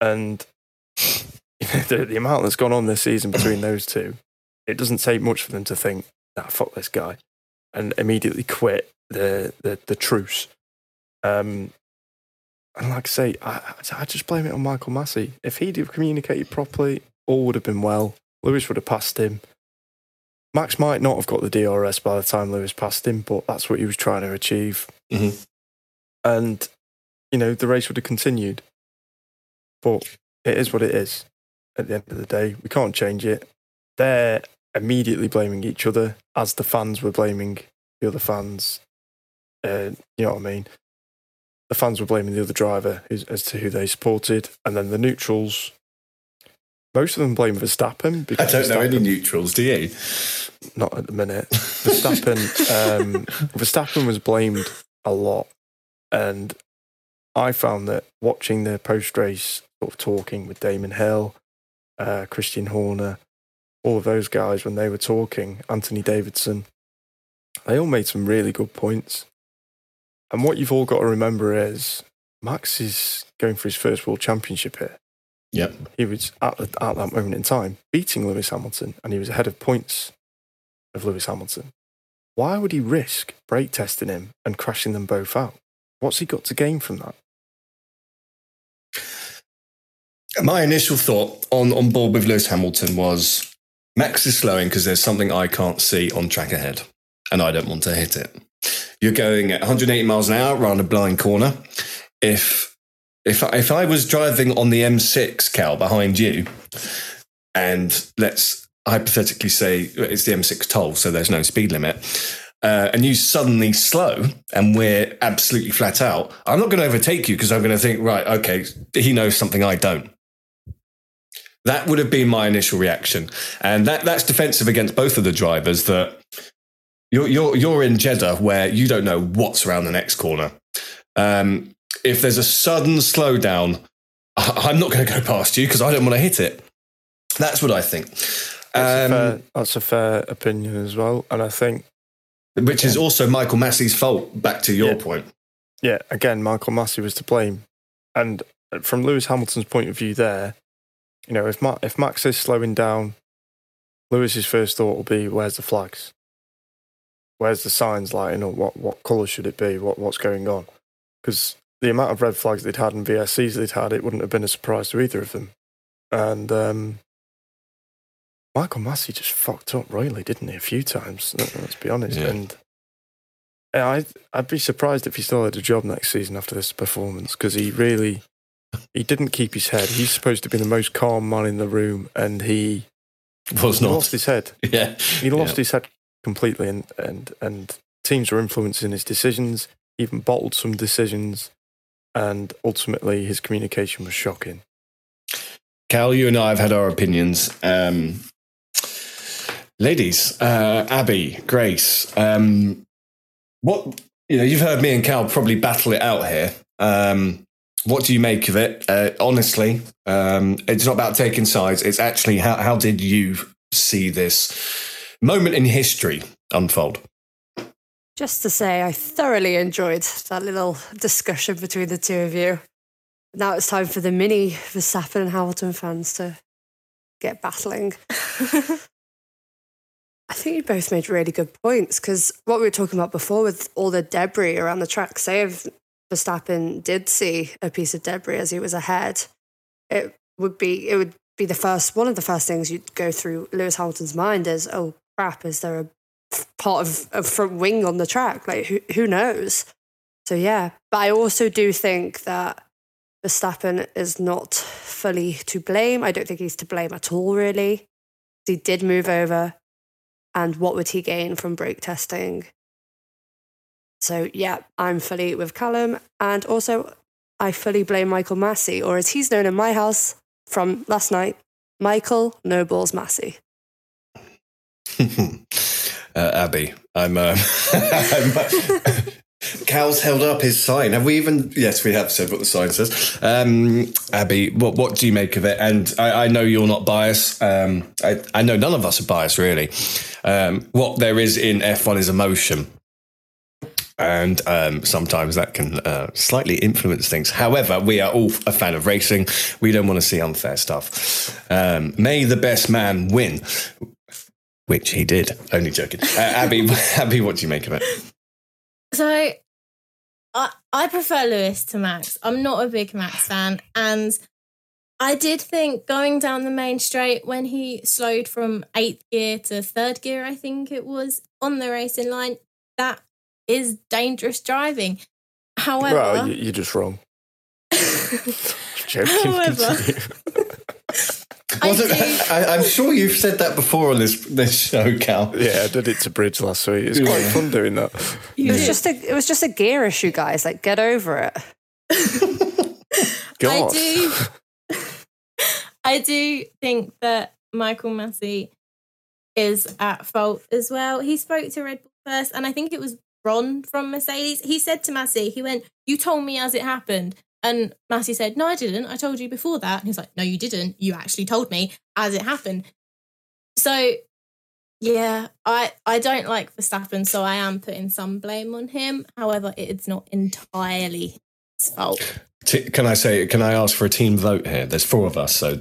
And you the, the amount that's gone on this season between those two, it doesn't take much for them to think, nah, fuck this guy and immediately quit the the, the truce. Um, and like I say, I, I just blame it on Michael Masi. If he'd have communicated properly, all would have been well. Lewis would have passed him. Max might not have got the DRS by the time Lewis passed him, but that's what he was trying to achieve. Mhm. And, you know, the race would have continued. But it is what it is. at the end of the day. We can't change it. They're immediately blaming each other as the fans were blaming the other fans. Uh, you know what I mean? The fans were blaming the other driver as, as to who they supported. And then the neutrals, most of them blame Verstappen. I don't know any neutrals, do you? not at the minute. Verstappen, um, [laughs] Verstappen was blamed a lot, and I found that watching the post-race sort of talking with Damon Hill, uh, Christian Horner, all of those guys when they were talking, Anthony Davidson, they all made some really good points. And what you've all got to remember is Max is going for his first world championship here Yep. he was at, the, at that moment in time beating Lewis Hamilton and he was ahead of points of Lewis Hamilton. Why would he risk brake testing him and crashing them both out? What's he got to gain from that? My initial thought on, on board with Lewis Hamilton was Max is slowing because there's something I can't see on track ahead, and I don't want to hit it. You're going at 180 miles an hour around a blind corner. If if I, if I was driving on the M6, Cal, behind you, and let's hypothetically say it's the M6 toll, so there's no speed limit, uh, and you suddenly slow and we're absolutely flat out, I'm not going to overtake you because I'm going to think, right, okay, he knows something I don't. That would have been my initial reaction, and that that's defensive against both of the drivers. That you're you're you're in Jeddah where you don't know what's around the next corner. Um, if there's a sudden slowdown, I'm not going to go past you because I don't want to hit it. That's what I think. That's, a Um, fair, that's a fair opinion as well. And I think, which is also Michael Masi's fault. Back to your Yeah. point. yeah, again, Michael Masi was to blame. And from Lewis Hamilton's point of view, there, you know, if Ma- if Max is slowing down, Lewis's first thought will be, "Where's the flags? Where's the signs lighting up? What what colour should it be? What what's going on?" Because the amount of red flags they'd had and VSCs they'd had, it wouldn't have been a surprise to either of them. And um, Michael Masi just fucked up royally, didn't he? A few times. let- Let's be honest. Yeah. And yeah, I I'd be surprised if he still had a job next season after this performance because he really he didn't keep his head. He's supposed to be the most calm man in the room, and he Was he not. lost his head. [laughs] Yeah. He lost Yeah. his head completely, and and and teams were influencing his decisions. Even bottled some decisions, and ultimately his communication was shocking. Cal, you and I have had our opinions. Um, ladies, uh, Abby, Grace, um, what you know, you've heard me and Cal probably battle it out here. Um, what do you make of it? Uh, honestly, um, it's not about taking sides. It's actually how how did you see this moment in history unfold? Just to say, I thoroughly enjoyed that little discussion between the two of you. Now it's time for the mini Verstappen and Hamilton fans to get battling. [laughs] I think you both made really good points because what we were talking about before with all the debris around the track, say if Verstappen did see a piece of debris as he was ahead, it would be it would be the first one of the first things you'd go through Lewis Hamilton's mind is, oh crap, is there a part of a front wing on the track? Like who who knows? So yeah, but I also do think that Verstappen is not fully to blame. I don't think he's to blame at all, really. He did move over, and what would he gain from brake testing? So yeah, I'm fully with Callum, and also I fully blame Michael Masi, or as he's known in my house from last night, Michael No Balls Masi. [laughs] uh, Abby, I'm. Uh, [laughs] I'm [laughs] Cal's held up his sign. Have we even? Yes, we have said what the sign says. Um, Abby, what what do you make of it? And I, I know you're not biased. Um, I, I know none of us are biased, really. Um, what there is in F1 is emotion. And um, sometimes that can uh, slightly influence things. However, we are all a fan of racing. We don't want to see unfair stuff. Um, may the best man win, which he did. Only joking. Uh, Abby, [laughs] Abby, what do you make of it? So I I prefer Lewis to Max. I'm not a big Max fan. And I did think going down the main straight when he slowed from eighth gear to third gear, I think it was, on the racing line, that is dangerous driving. However, well, you, you're just wrong. [laughs] Joking. However- continue. Wasn't, I, am sure you've said that before on this this show, Cal. Yeah, I did it to Bridge last week. It's quite fun doing that. It was just a it was just a gear issue, guys. Like, get over it. God. I do. I do think that Michael Masi is at fault as well. He spoke to Red Bull first, and I think it was Ron from Mercedes. He said to Masi, he went, "You told me as it happened." And Masi said, "No, I didn't. I told you before that." And he's like, "No, you didn't. You actually told me as it happened." So, yeah, I I don't like Verstappen, so I am putting some blame on him. However, it's not entirely his fault. T- Can I say? Can I ask for a team vote here? There's four of us, so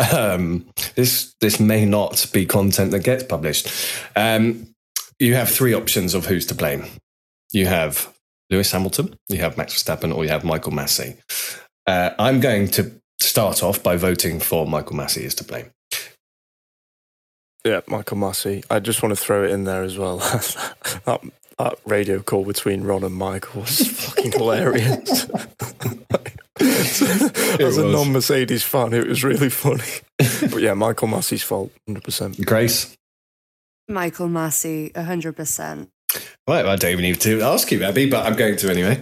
[laughs] um, this this may not be content that gets published. Um, you have three options of who's to blame. You have Lewis Hamilton, you have Max Verstappen, or you have Michael Masi. Uh, I'm going to start off by voting for Michael Masi is to blame. Yeah, Michael Masi. I just want to throw it in there as well. [laughs] that, that radio call between Ron and Michael was [laughs] fucking hilarious. [laughs] As a non Mercedes fan, it was really funny. but yeah, Michael Masi's fault, 100%. Grace? Michael Masi, 100%. Right, well, I don't even need to ask you, Abby, but I'm going to anyway.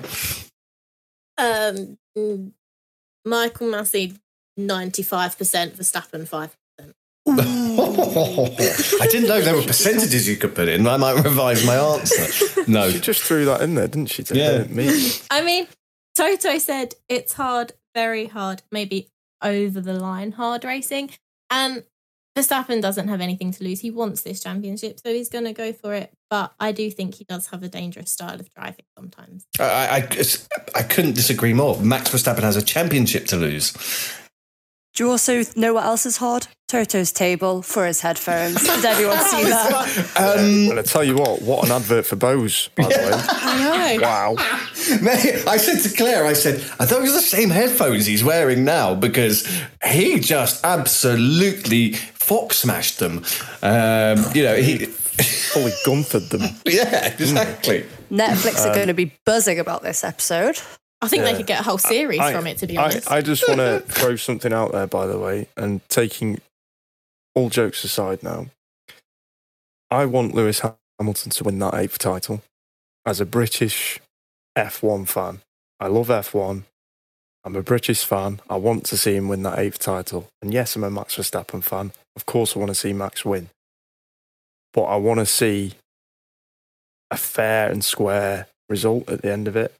Um, mm, Michael Masi, 95%, Verstappen, 5%. I didn't know there were [laughs] percentages you could put in. I might revise my answer. [laughs] No. She just threw that in there, didn't she? Yeah. Me. I mean, Toto said it's hard, very hard, maybe over the line hard racing. And Verstappen doesn't have anything to lose. He wants this championship, so he's going to go for it. But I do think he does have a dangerous style of driving sometimes. I, I, I couldn't disagree more. Max Verstappen has a championship to lose. Do you also know what else is hard? Toto's table for his headphones. Did everyone see [laughs] that? and um, I tell you what, what an advert for Bose, by the way. I know. [laughs] Wow. I said to Claire, I said, are those the same headphones he's wearing now? Because he just absolutely fox smashed them. Um, you know, he. [laughs] Fully gunthed them. [laughs] yeah, exactly. Netflix are Um, going to be buzzing about this episode. I think they could get a whole series I- from it, to be I, honest. I just want to [laughs] throw something out there, by the way, and taking all jokes aside now, I want Lewis Hamilton to win that eighth title. As a British F1 fan, I love F1. I'm a British fan. I want to see him win that eighth title. And yes, I'm a Max Verstappen fan. Of course, I want to see Max win. But I want to see a fair and square result at the end of it.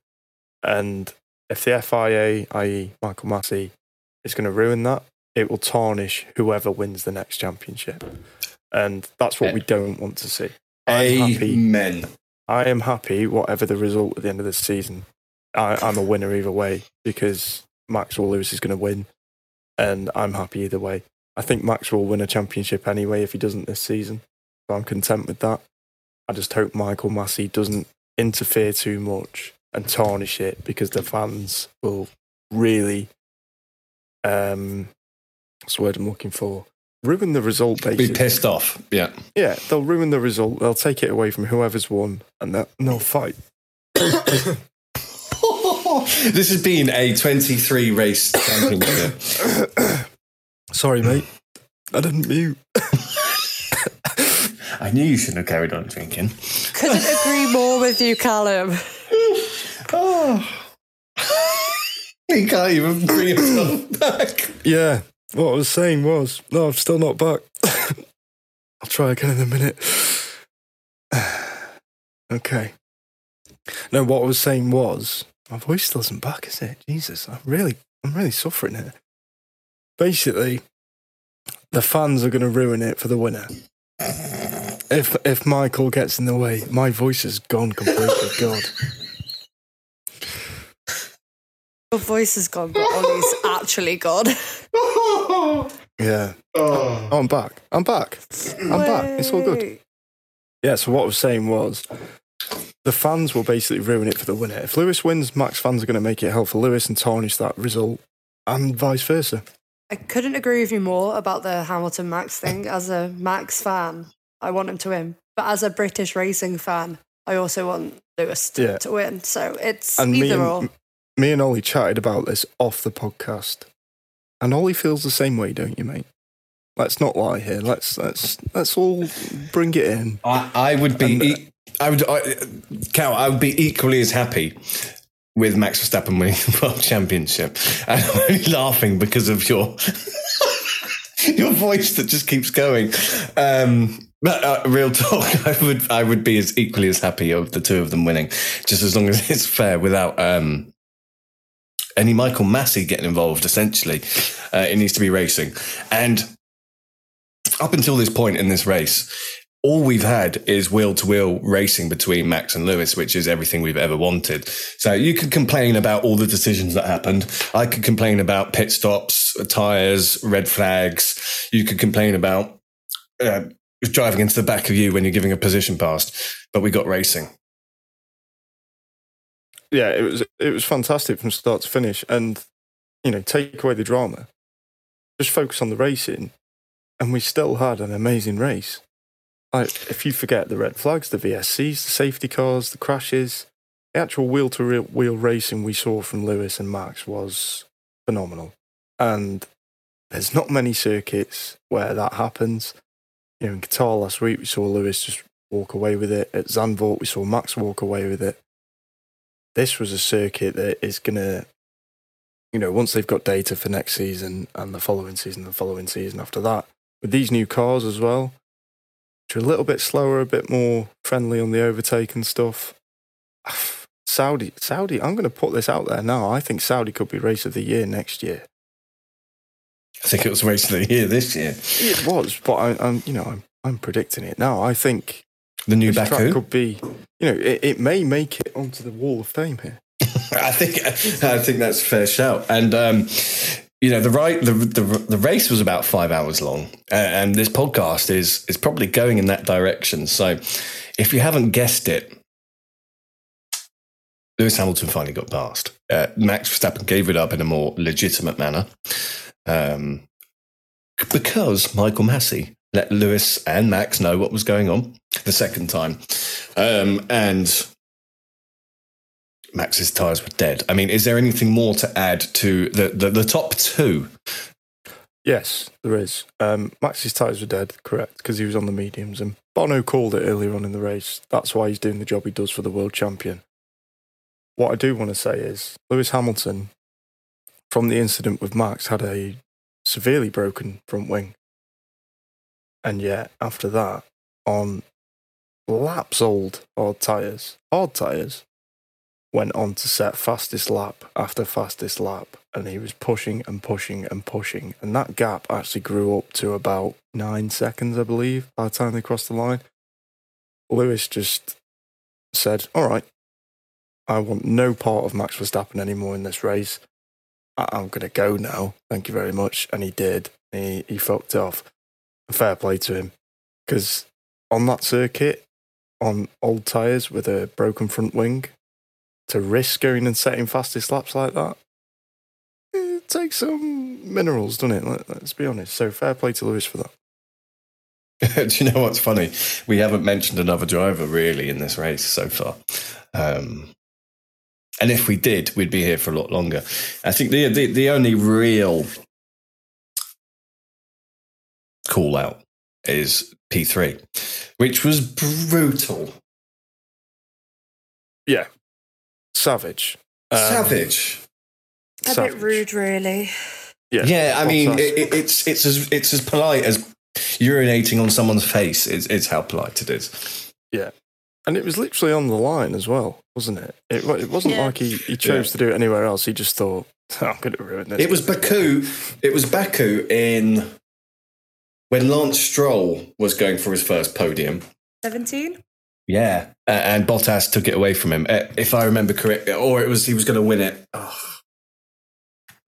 And if the FIA, i.e., Michael Masi, is going to ruin that, it will tarnish whoever wins the next championship. And that's what we don't want to see. I'm happy. Amen. I am happy, whatever the result at the end of the season. I, I'm a winner either way because Max or Lewis is going to win. And I'm happy either way. I think Max will win a championship anyway if he doesn't this season. So I'm content with that. I just hope Michael Masi doesn't interfere too much and tarnish it because the fans will really, um, what's the word I'm looking for? Ruin the result, basically. Be pissed off. Yeah. Yeah, they'll ruin the result. They'll take it away from whoever's won, and they'll, and they'll fight. [coughs] this has been a 23 race championship. [coughs] [coughs] Sorry, mate. I didn't mute. [laughs] I knew you shouldn't have carried on drinking. Couldn't [laughs] agree more with you, Callum. Oh. [laughs] he can't even bring himself back. Yeah, what I was saying was, no, I'm still not back. I'll try again in a minute. [sighs] okay. No, what I was saying was, my voice still isn't back, is it? Jesus, I'm really, I'm really suffering here. Basically, the fans are going to ruin it for the winner. If if Michael gets in the way, my voice is gone completely. [laughs] God. Your voice is gone, but Ollie's [laughs] actually gone. [laughs] Yeah. Oh, I'm back. I'm back. I'm back. It's all good. Yeah, so what I was saying was the fans will basically ruin it for the winner. If Lewis wins, Max fans are going to make it hell for Lewis and tarnish that result, and vice versa. I couldn't agree with you more about the Hamilton Max thing. As a Max fan, I want him to win. But as a British racing fan, I also want Lewis to, Yeah. to win. So it's And me either and, or. me and Ollie chatted about this off the podcast. And Ollie feels the same way, don't you, mate? Let's not lie here. Let's let's let's all bring it in. I, I would be. And, uh, e- I would. I, Cal, I would be equally as happy with Max Verstappen winning the [laughs] world championship. And I'm only laughing because of your [laughs] your voice that just keeps going. Um, but uh, real talk, [laughs] I would. I would be as equally as happy of the two of them winning, just as long as it's fair, without. Um, any Michael Masi getting involved, essentially, uh, it needs to be racing. And up until this point in this race, all we've had is wheel to wheel racing between Max and Lewis, which is everything we've ever wanted. So you could complain about all the decisions that happened. I could complain about pit stops, tyres, red flags. You could complain about uh, driving into the back of you when you're giving a position past. But we got racing. Yeah, it was it was fantastic from start to finish, and you know, take away the drama, just focus on the racing, and we still had an amazing race. Like, if you forget the red flags, the VSCs, the safety cars, the crashes, the actual wheel to wheel racing we saw from Lewis and Max was phenomenal. And there's not many circuits where that happens. You know, in Qatar last week, we saw Lewis just walk away with it. At Zandvoort, we saw Max walk away with it. This was a circuit that is going to, you know, once they've got data for next season and the following season, the following season after that, with these new cars as well, are a little bit slower, a bit more friendly on the overtake and stuff. [sighs] Saudi, Saudi, I'm going to put this out there now. I think Saudi could be race of the year next year. I think it was race of the year this year. It was, but I, I'm, you know, I'm, I'm predicting it now. I think the new Baku could be, you know, it, it may make it onto the Wall of Fame here. [laughs] I think I think that's a fair shout. And um, you know, the right the, the the race was about five hours long, and this podcast is is probably going in that direction. So, if you haven't guessed it, Lewis Hamilton finally got past. Uh, Max Verstappen gave it up in a more legitimate manner, um, because Michael Masi let Lewis and Max know what was going on the second time, um, and Max's tyres were dead. I mean, is there anything more to add to the, the, the top two? Yes, there is. Um, Max's tyres were dead, correct, because he was on the mediums. And Bono called it earlier on in the race. That's why he's doing the job he does for the world champion. What I do want to say is Lewis Hamilton, from the incident with Max, had a severely broken front wing. And yet, after that, on laps old hard tyres, hard tyres, went on to set fastest lap after fastest lap. And he was pushing and pushing and pushing. And that gap actually grew up to about nine seconds, I believe, by the time they crossed the line. Lewis just said, All right, I want no part of Max Verstappen anymore in this race. I- I'm going to go now. Thank you very much. And he did. He, he fucked off. Fair play to him. Because on that circuit, on old tyres with a broken front wing, to risk going and setting fastest laps like that, it takes some minerals, doesn't it? Let, us be honest. So fair play to Lewis for that. [laughs] Do you know what's funny? We haven't mentioned another driver really in this race so far. Um, and if we did, we'd be here for a lot longer. I think the the, the only real call out is P3, which was brutal. Yeah. Savage. Um, Savage. A bit rude, really. Yeah, Yeah, I mean, it, it- it's it's as it's as polite as urinating on someone's face. It's, it's how polite it is. Yeah. And it was literally on the line as well, wasn't it? It, it wasn't Yeah. like he, he chose Yeah. to do it anywhere else. He just thought, I'm going to ruin this. It was Baku. It was Baku in when Lance Stroll was going for his first podium. 17? Yeah, uh, and Bottas took it away from him, uh, if I remember correctly, or it was he was going to win it. Oh,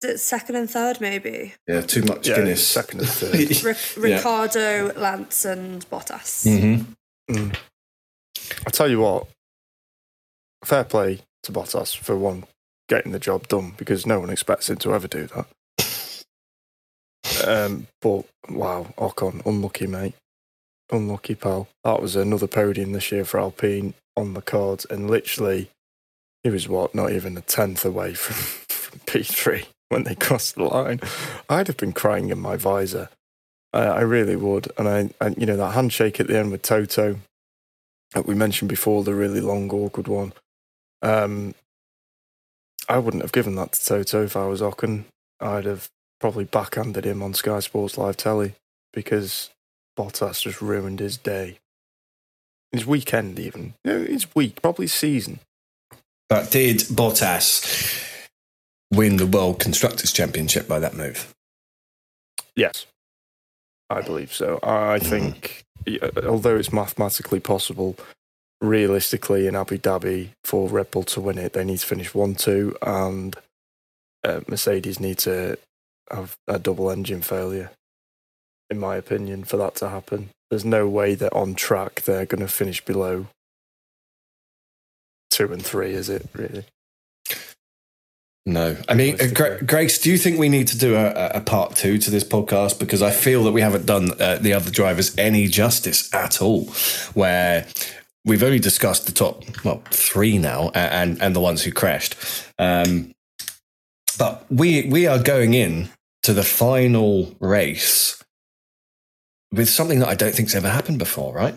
Is it second and third, maybe? yeah, too much Yeah, Guinness. second and [laughs] third. Ric- Yeah. Ricciardo, Lance, and Bottas. Mm-hmm. I tell you what, fair play to Bottas for one getting the job done because no one expects him to ever do that. [laughs] Um, but wow, Ocon, unlucky mate, unlucky pal. That was another podium this year for Alpine on the cards, and literally, he was what not even a tenth away from, [laughs] from P three. when they crossed the line. I'd have been crying in my visor. I, I really would. And I, and you know, that handshake at the end with Toto that we mentioned before, the really long, awkward one. Um, I wouldn't have given that to Toto if I was Ocon. I'd have probably backhanded him on Sky Sports Live Telly because Bottas just ruined his day. His weekend, even. Know, his week, probably season. But did Bottas win the World Constructors' Championship by that move? Yes, I believe so. I think, yeah, although it's mathematically possible, realistically in Abu Dhabi for Red Bull to win it, they need to finish 1 2, and uh, Mercedes need to have a double engine failure, in my opinion, for that to happen. There's no way that on track they're going to finish below two and three, is it, really? No, I mean, uh, Gra- Grace, do you think we need to do a, a part two to this podcast? Because I feel that we haven't done uh, the other drivers any justice at all. Where we've only discussed the top, well, three now, and and the ones who crashed. Um, but we we are going in to the final race with something that I don't think's ever happened before, right?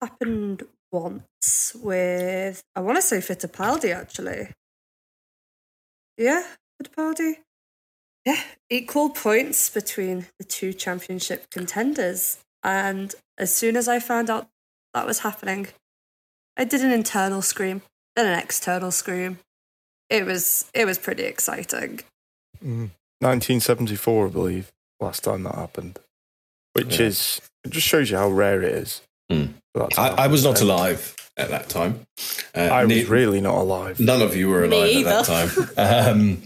Happened once with, I want to say Fittipaldi actually. Yeah, Fittipaldi. Yeah, equal points between the two championship contenders. And as soon as I found out that was happening, I did an internal scream, then an external scream. It was it was pretty exciting. Mm. 1974, I believe, last time that happened, which Yeah. is, it just shows you how rare it is. Mm. for that to I, I was not happen. alive at that time. Uh, I ne- was really not alive. None of you were Me alive at that time. Um,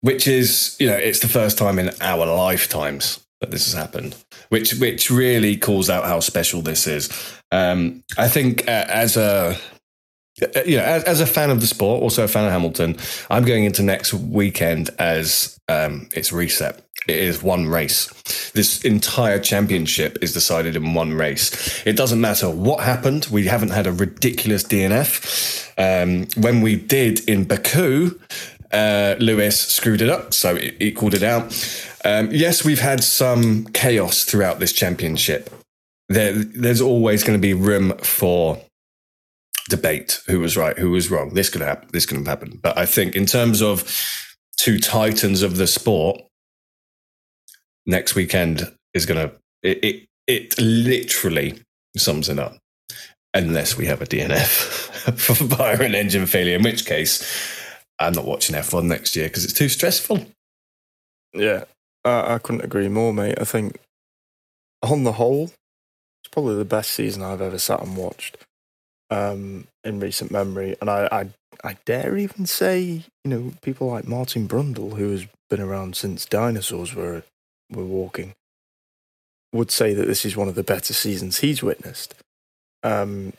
which is, you know, it's the first time in our lifetimes that this has happened, which which really calls out how special this is. Um, I think uh, as a uh, you know, as, as a fan of the sport, also a fan of Hamilton, I'm going into next weekend as um, it's reset. It is one race. This entire championship is decided in one race. It doesn't matter what happened. We haven't had a ridiculous DNF. Um, when we did in Baku, uh, Lewis screwed it up, so it equaled it out. Um, yes, we've had some chaos throughout this championship. There, there's always going to be room for debate who was right, who was wrong. This could happen. This could have happened. But I think in terms of two titans of the sport, next weekend is going to it, it. It literally sums it up. Unless we have a DNF [laughs] for fire and engine failure, in which case I'm not watching F1 next year because it's too stressful. Yeah, I, I couldn't agree more, mate. I think on the whole, it's probably the best season I've ever sat and watched um, in recent memory. And I, I, I dare even say, you know, people like Martin Brundle, who has been around since dinosaurs were were walking, would say that this is one of the better seasons he's witnessed. Um,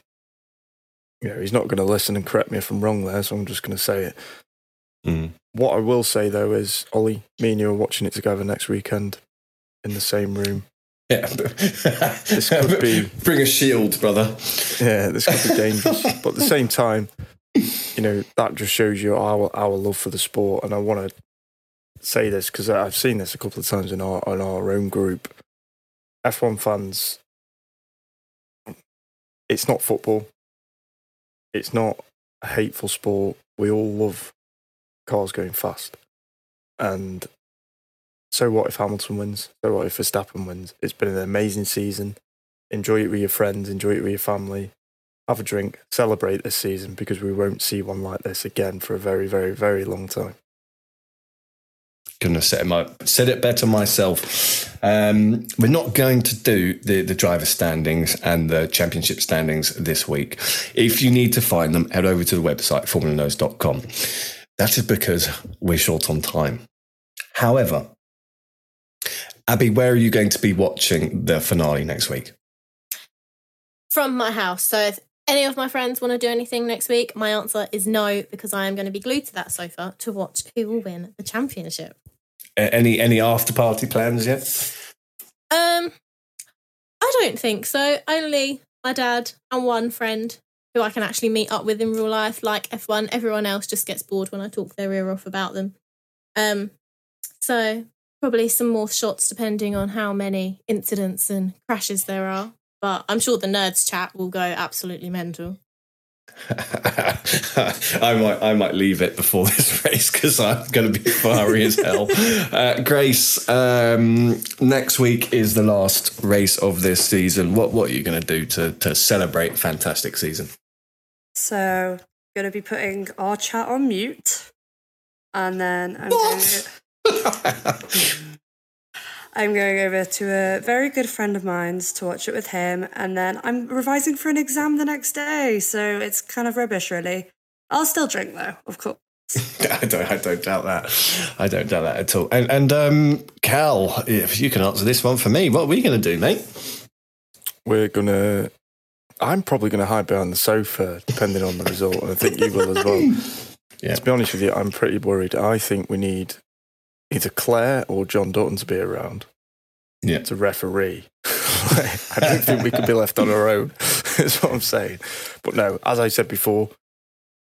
you know, he's not going to listen and correct me if I'm wrong there, so I'm just going to say it. Mm. What I will say though is, Ollie, me and you are watching it together next weekend in the same room. Yeah. [laughs] This could be [laughs] Bring a shield, brother. yeah, this could be dangerous. but at the same time, you know, that just shows you our our love for the sport. And I want to say this because I've seen this a couple of times in our in our own group. F1 fans, it's not football. It's not a hateful sport. We all love cars going fast. And so what if Hamilton wins? So what if Verstappen wins? It's been an amazing season. Enjoy it with your friends, enjoy it with your family. Have a drink, celebrate this season because we won't see one like this again for a very, very, very long time. Couldn't have said it, said it better myself. Um, we're not going to do the, the driver standings and the championship standings this week. If you need to find them, head over to the website, formulanerds.com. That is because we're short on time. However, Abby, where are you going to be watching the finale next week? From my house. So if any of my friends want to do anything next week, my answer is no, because I am going to be glued to that sofa to watch who will win the championship. Any any after party plans yet? Um, I don't think so. Only my dad and one friend who I can actually meet up with in real life, like F1. Everyone else just gets bored when I talk their ear off about them. Um, so probably some more shots depending on how many incidents and crashes there are. But I'm sure the nerds chat will go absolutely mental. [laughs] I might I might leave it before [laughs] this race because I'm going to be fiery as hell. [laughs] Uh, Grace, um, next week is the last race of this season. What what are you going to do to to celebrate fantastic season? So, going to be putting our chat on mute, and then I'm going to, I'm going over to a very good friend of mine's to watch it with him, and then I'm revising for an exam the next day. So it's kind of rubbish, really. I'll still drink though, of course. [laughs] [laughs] I don't I don't doubt that. I don't doubt that at all. And and um, Cal, if you can answer this one for me, what are we going to do, mate? We're gonna. I'm probably gonna hide behind the sofa, depending on the result, and I think you will as well. [laughs] Yeah. To be honest with you, I'm pretty worried. I think we need either Claire or John Dutton to be around. Yeah. To referee. [laughs] I don't think we could be left on our own. [laughs] That's what I'm saying. But no, as I said before,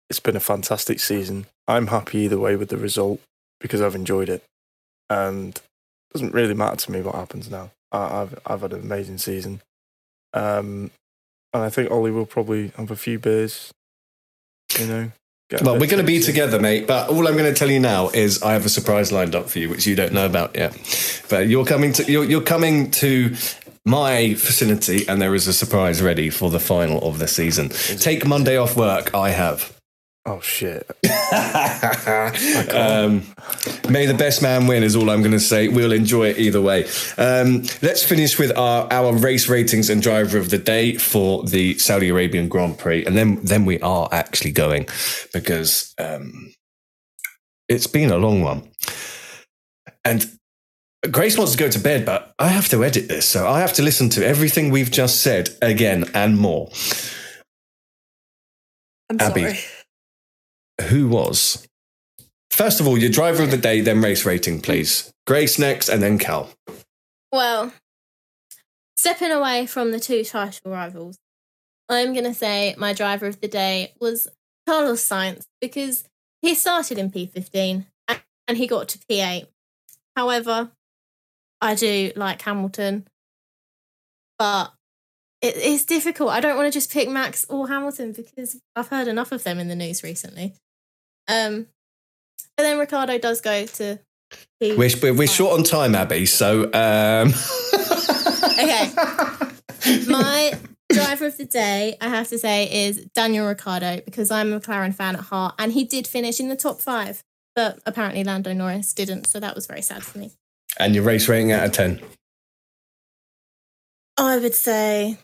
it's been a fantastic season. I'm happy either way with the result because I've enjoyed it, and it doesn't really matter to me what happens now. I, I've I've had an amazing season, um, and I think Ollie will probably have a few beers. You know. Well, we're going to be together, mate. But all I'm going to tell you now is I have a surprise lined up for you, which you don't know about yet. But you're coming to you're, you're coming to my facility, and there is a surprise ready for the final of the season. Take Monday off work. I have. Oh shit! [laughs] um, may the best man win is all I'm going to say. We'll enjoy it either way. Um, let's finish with our, our race ratings and driver of the day for the Saudi Arabian Grand Prix, and then then we are actually going because um, it's been a long one. And Grace wants to go to bed, but I have to edit this, so I have to listen to everything we've just said again and more. I'm Abby. sorry. Who was? First of all, your driver of the day, then race rating, please. Grace next, and then Cal. Well, stepping away from the two title rivals, I'm going to say my driver of the day was Carlos Sainz because he started in P15 and- he got to P8. However, I do like Hamilton, but it, it's difficult. I don't want to just pick Max or Hamilton because I've heard enough of them in the news recently. Um, but then Ricciardo does go to We're, we're, we're short on time, Abby, so um, Okay. [laughs] My driver of the day, I have to say, is Daniel Ricciardo because I'm a McLaren fan at heart, and he did finish in the top five, but apparently Lando Norris didn't, so that was very sad for me. and your race rating out of 10. I would say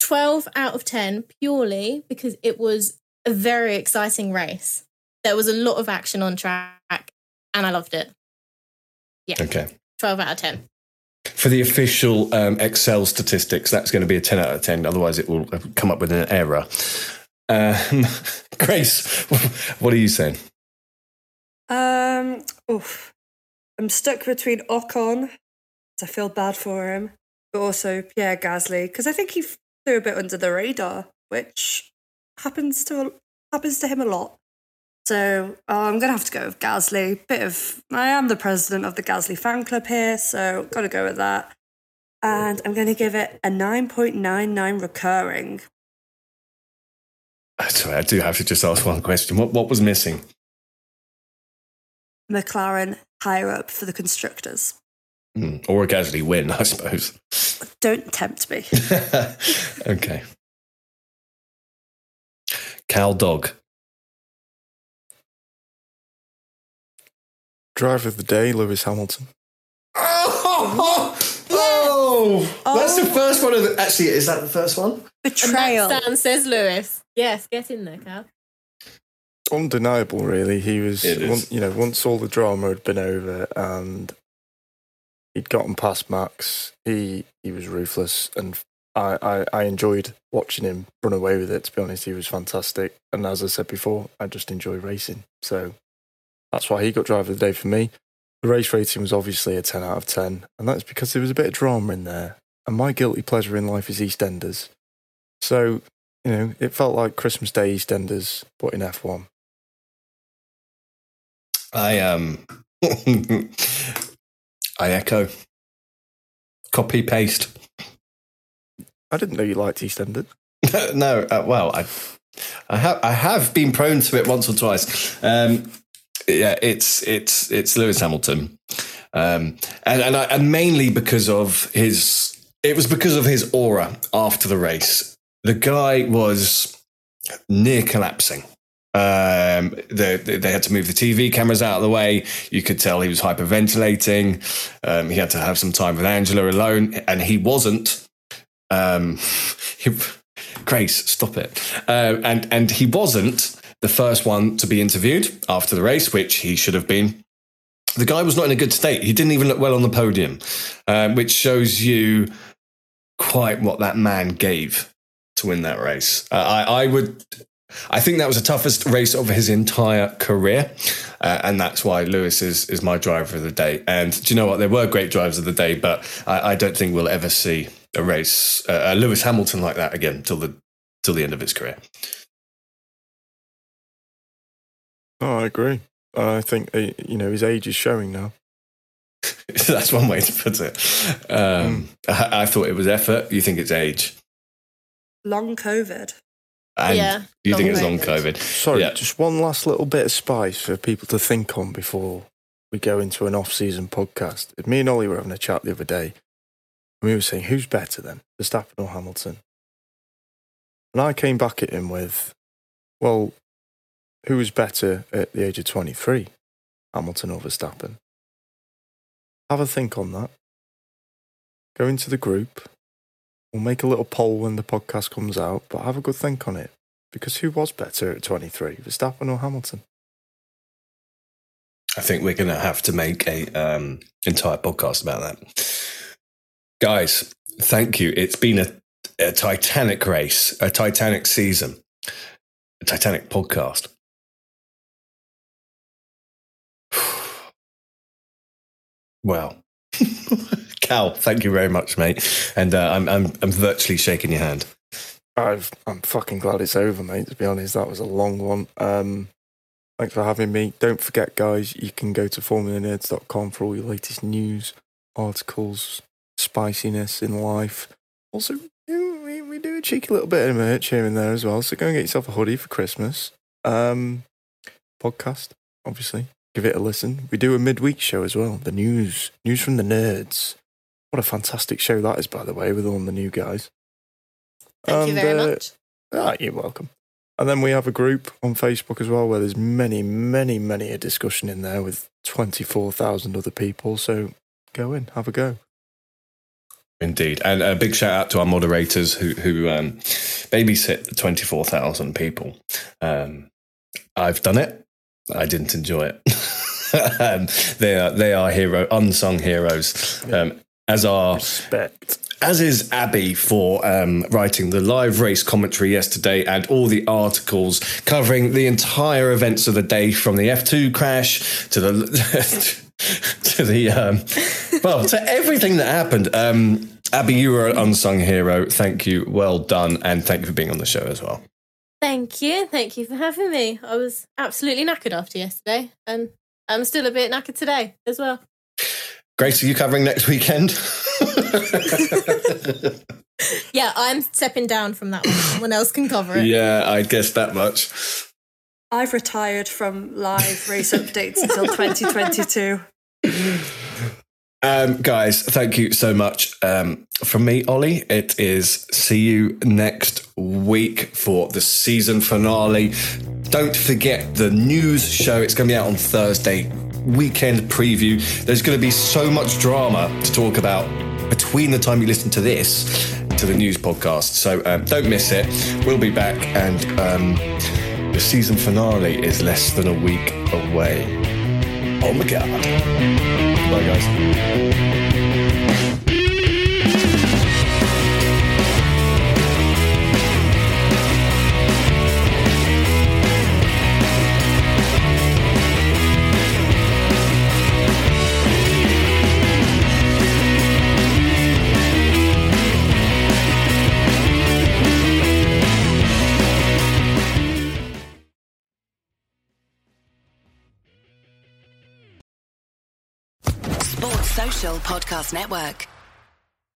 12 out of 10 purely because it was a very exciting race. There was a lot of action on track and I loved it. Yeah. Okay. 12 out of 10. For the official um, Excel statistics, that's going to be a 10 out of 10. Otherwise, it will come up with an error. Um, [laughs] Grace, [laughs] what are you saying? Um, oof. I'm stuck between Ocon, 'cause I feel bad for him, but also Pierre Gasly because I think he flew a bit under the radar, which happens to happens to him a lot. So oh, I'm gonna have to go with Gasly. Bit of I am the president of the Gasly fan club here, so gotta go with that. And I'm gonna give it a 9.99 recurring. Sorry, I do have to just ask one question. What, what was missing? McLaren higher up for the constructors. Hmm, Or a Gasly win, I suppose. Don't tempt me. [laughs] okay. Cal Dog. Driver of the day, Lewis Hamilton. Oh, [laughs] oh, that's the oh. first one of the. Actually, is that the first one? Betrayal. And that says Lewis. Yes, get in there, Cal. undeniable, really. He was, It is. on- you know, once all the drama had been over and he'd gotten past Max, he he was ruthless, and I, I I enjoyed watching him run away with it. To be honest, he was fantastic, and as I said before, I just enjoy racing, so that's why he got driver of the day for me. The race rating was obviously a ten out of ten, and that's because there was a bit of drama in there. And my guilty pleasure in life is EastEnders, so you know it felt like Christmas Day EastEnders, but in F one. I um, [laughs] I echo, copy paste. I didn't know you liked EastEnders. [laughs] no, uh, well, I, I have, I have been prone to it once or twice. Um, yeah, it's it's it's Lewis Hamilton, um, and and, I, and mainly because of his. It was because of his aura after the race. The guy was near collapsing. Um, they, they had to move the TV cameras out of the way. You could tell he was hyperventilating. Um, he had to have some time with Angela alone, and he wasn't. Um, [laughs] he, Grace, stop it. Uh, and and he wasn't the first one to be interviewed after the race, which he should have been. The guy was not in a good state. He didn't even look well on the podium, uh, which shows you quite what that man gave to win that race. Uh, I, I would. I think that was the toughest race of his entire career, uh, and that's why Lewis is is my driver of the day. And do you know what? There were great drivers of the day, but I, I don't think we'll ever see a race, uh, Lewis Hamilton like that again till the till the end of his career. Oh, I agree. I think uh, you know his age is showing now. [laughs] That's one way to put it. Um, mm. I, I, thought it was effort. You think it's age? Long COVID. And yeah, you think it's long COVID? Sorry, yeah. just one last little bit of spice for people to think on before we go into an off-season podcast. Me and Ollie were having a chat the other day. And we were saying, who's better then, Verstappen or Hamilton? And I came back at him with, well, who was better at the age of 23, Hamilton or Verstappen? Have a think on that. Go into the group. We'll make a little poll when the podcast comes out, but have a good think on it. Because who was better at 23, Verstappen or Hamilton? I think we're going to have to make a um, entire podcast about that. Guys, thank you. It's been a, a Titanic race, a Titanic season, a Titanic podcast. Well, [laughs] Cal, thank you very much, mate. And uh, I'm, I'm, I'm virtually shaking your hand. I've, I'm fucking glad it's over, mate. To be honest, that was a long one. Um, thanks for having me. Don't forget, guys, you can go to formulanerds.com for all your latest news, articles, spiciness in life. Also, we, we do a cheeky little bit of merch here and there as well. So go and get yourself a hoodie for Christmas. Um, podcast, obviously give it a listen. We do a midweek show as well. The news, news from the nerds. What a fantastic show that is, by the way, with all the new guys. Thank and, you very uh, much. Ah, you're welcome. And then we have a group on Facebook as well where there's many, many, many a discussion in there with 24,000 other people. So go in, have a go. Indeed. And a big shout out to our moderators who, who um, babysit the 24,000 people. Um, I've done it. I didn't enjoy it. [laughs] um, they are they are hero unsung heroes. Um, as are respect. As is Abby for um, writing the live race commentary yesterday and all the articles covering the entire events of the day from the F2 crash to the [laughs] to the um, well to everything that happened. Um, Abby, you were an unsung hero. Thank you. Well done, and thank you for being on the show as well. Thank you. Thank you for having me. I was absolutely knackered after yesterday, and I'm still a bit knackered today as well. Grace, are you covering next weekend? [laughs] yeah, I'm stepping down from that one. Someone else can cover it. Yeah, I guess that much. I've retired from live race updates until 2022. [laughs] Um, guys, thank you so much. Um, from me, Ollie, it is see you next week for the season finale. Don't forget the news show. It's going to be out on Thursday. Weekend preview. There's going to be so much drama to talk about between the time you listen to this to the news podcast. So um, don't miss it. We'll be back, and um, the season finale is less than a week away. Oh my god. Bye, guys. Podcast Network.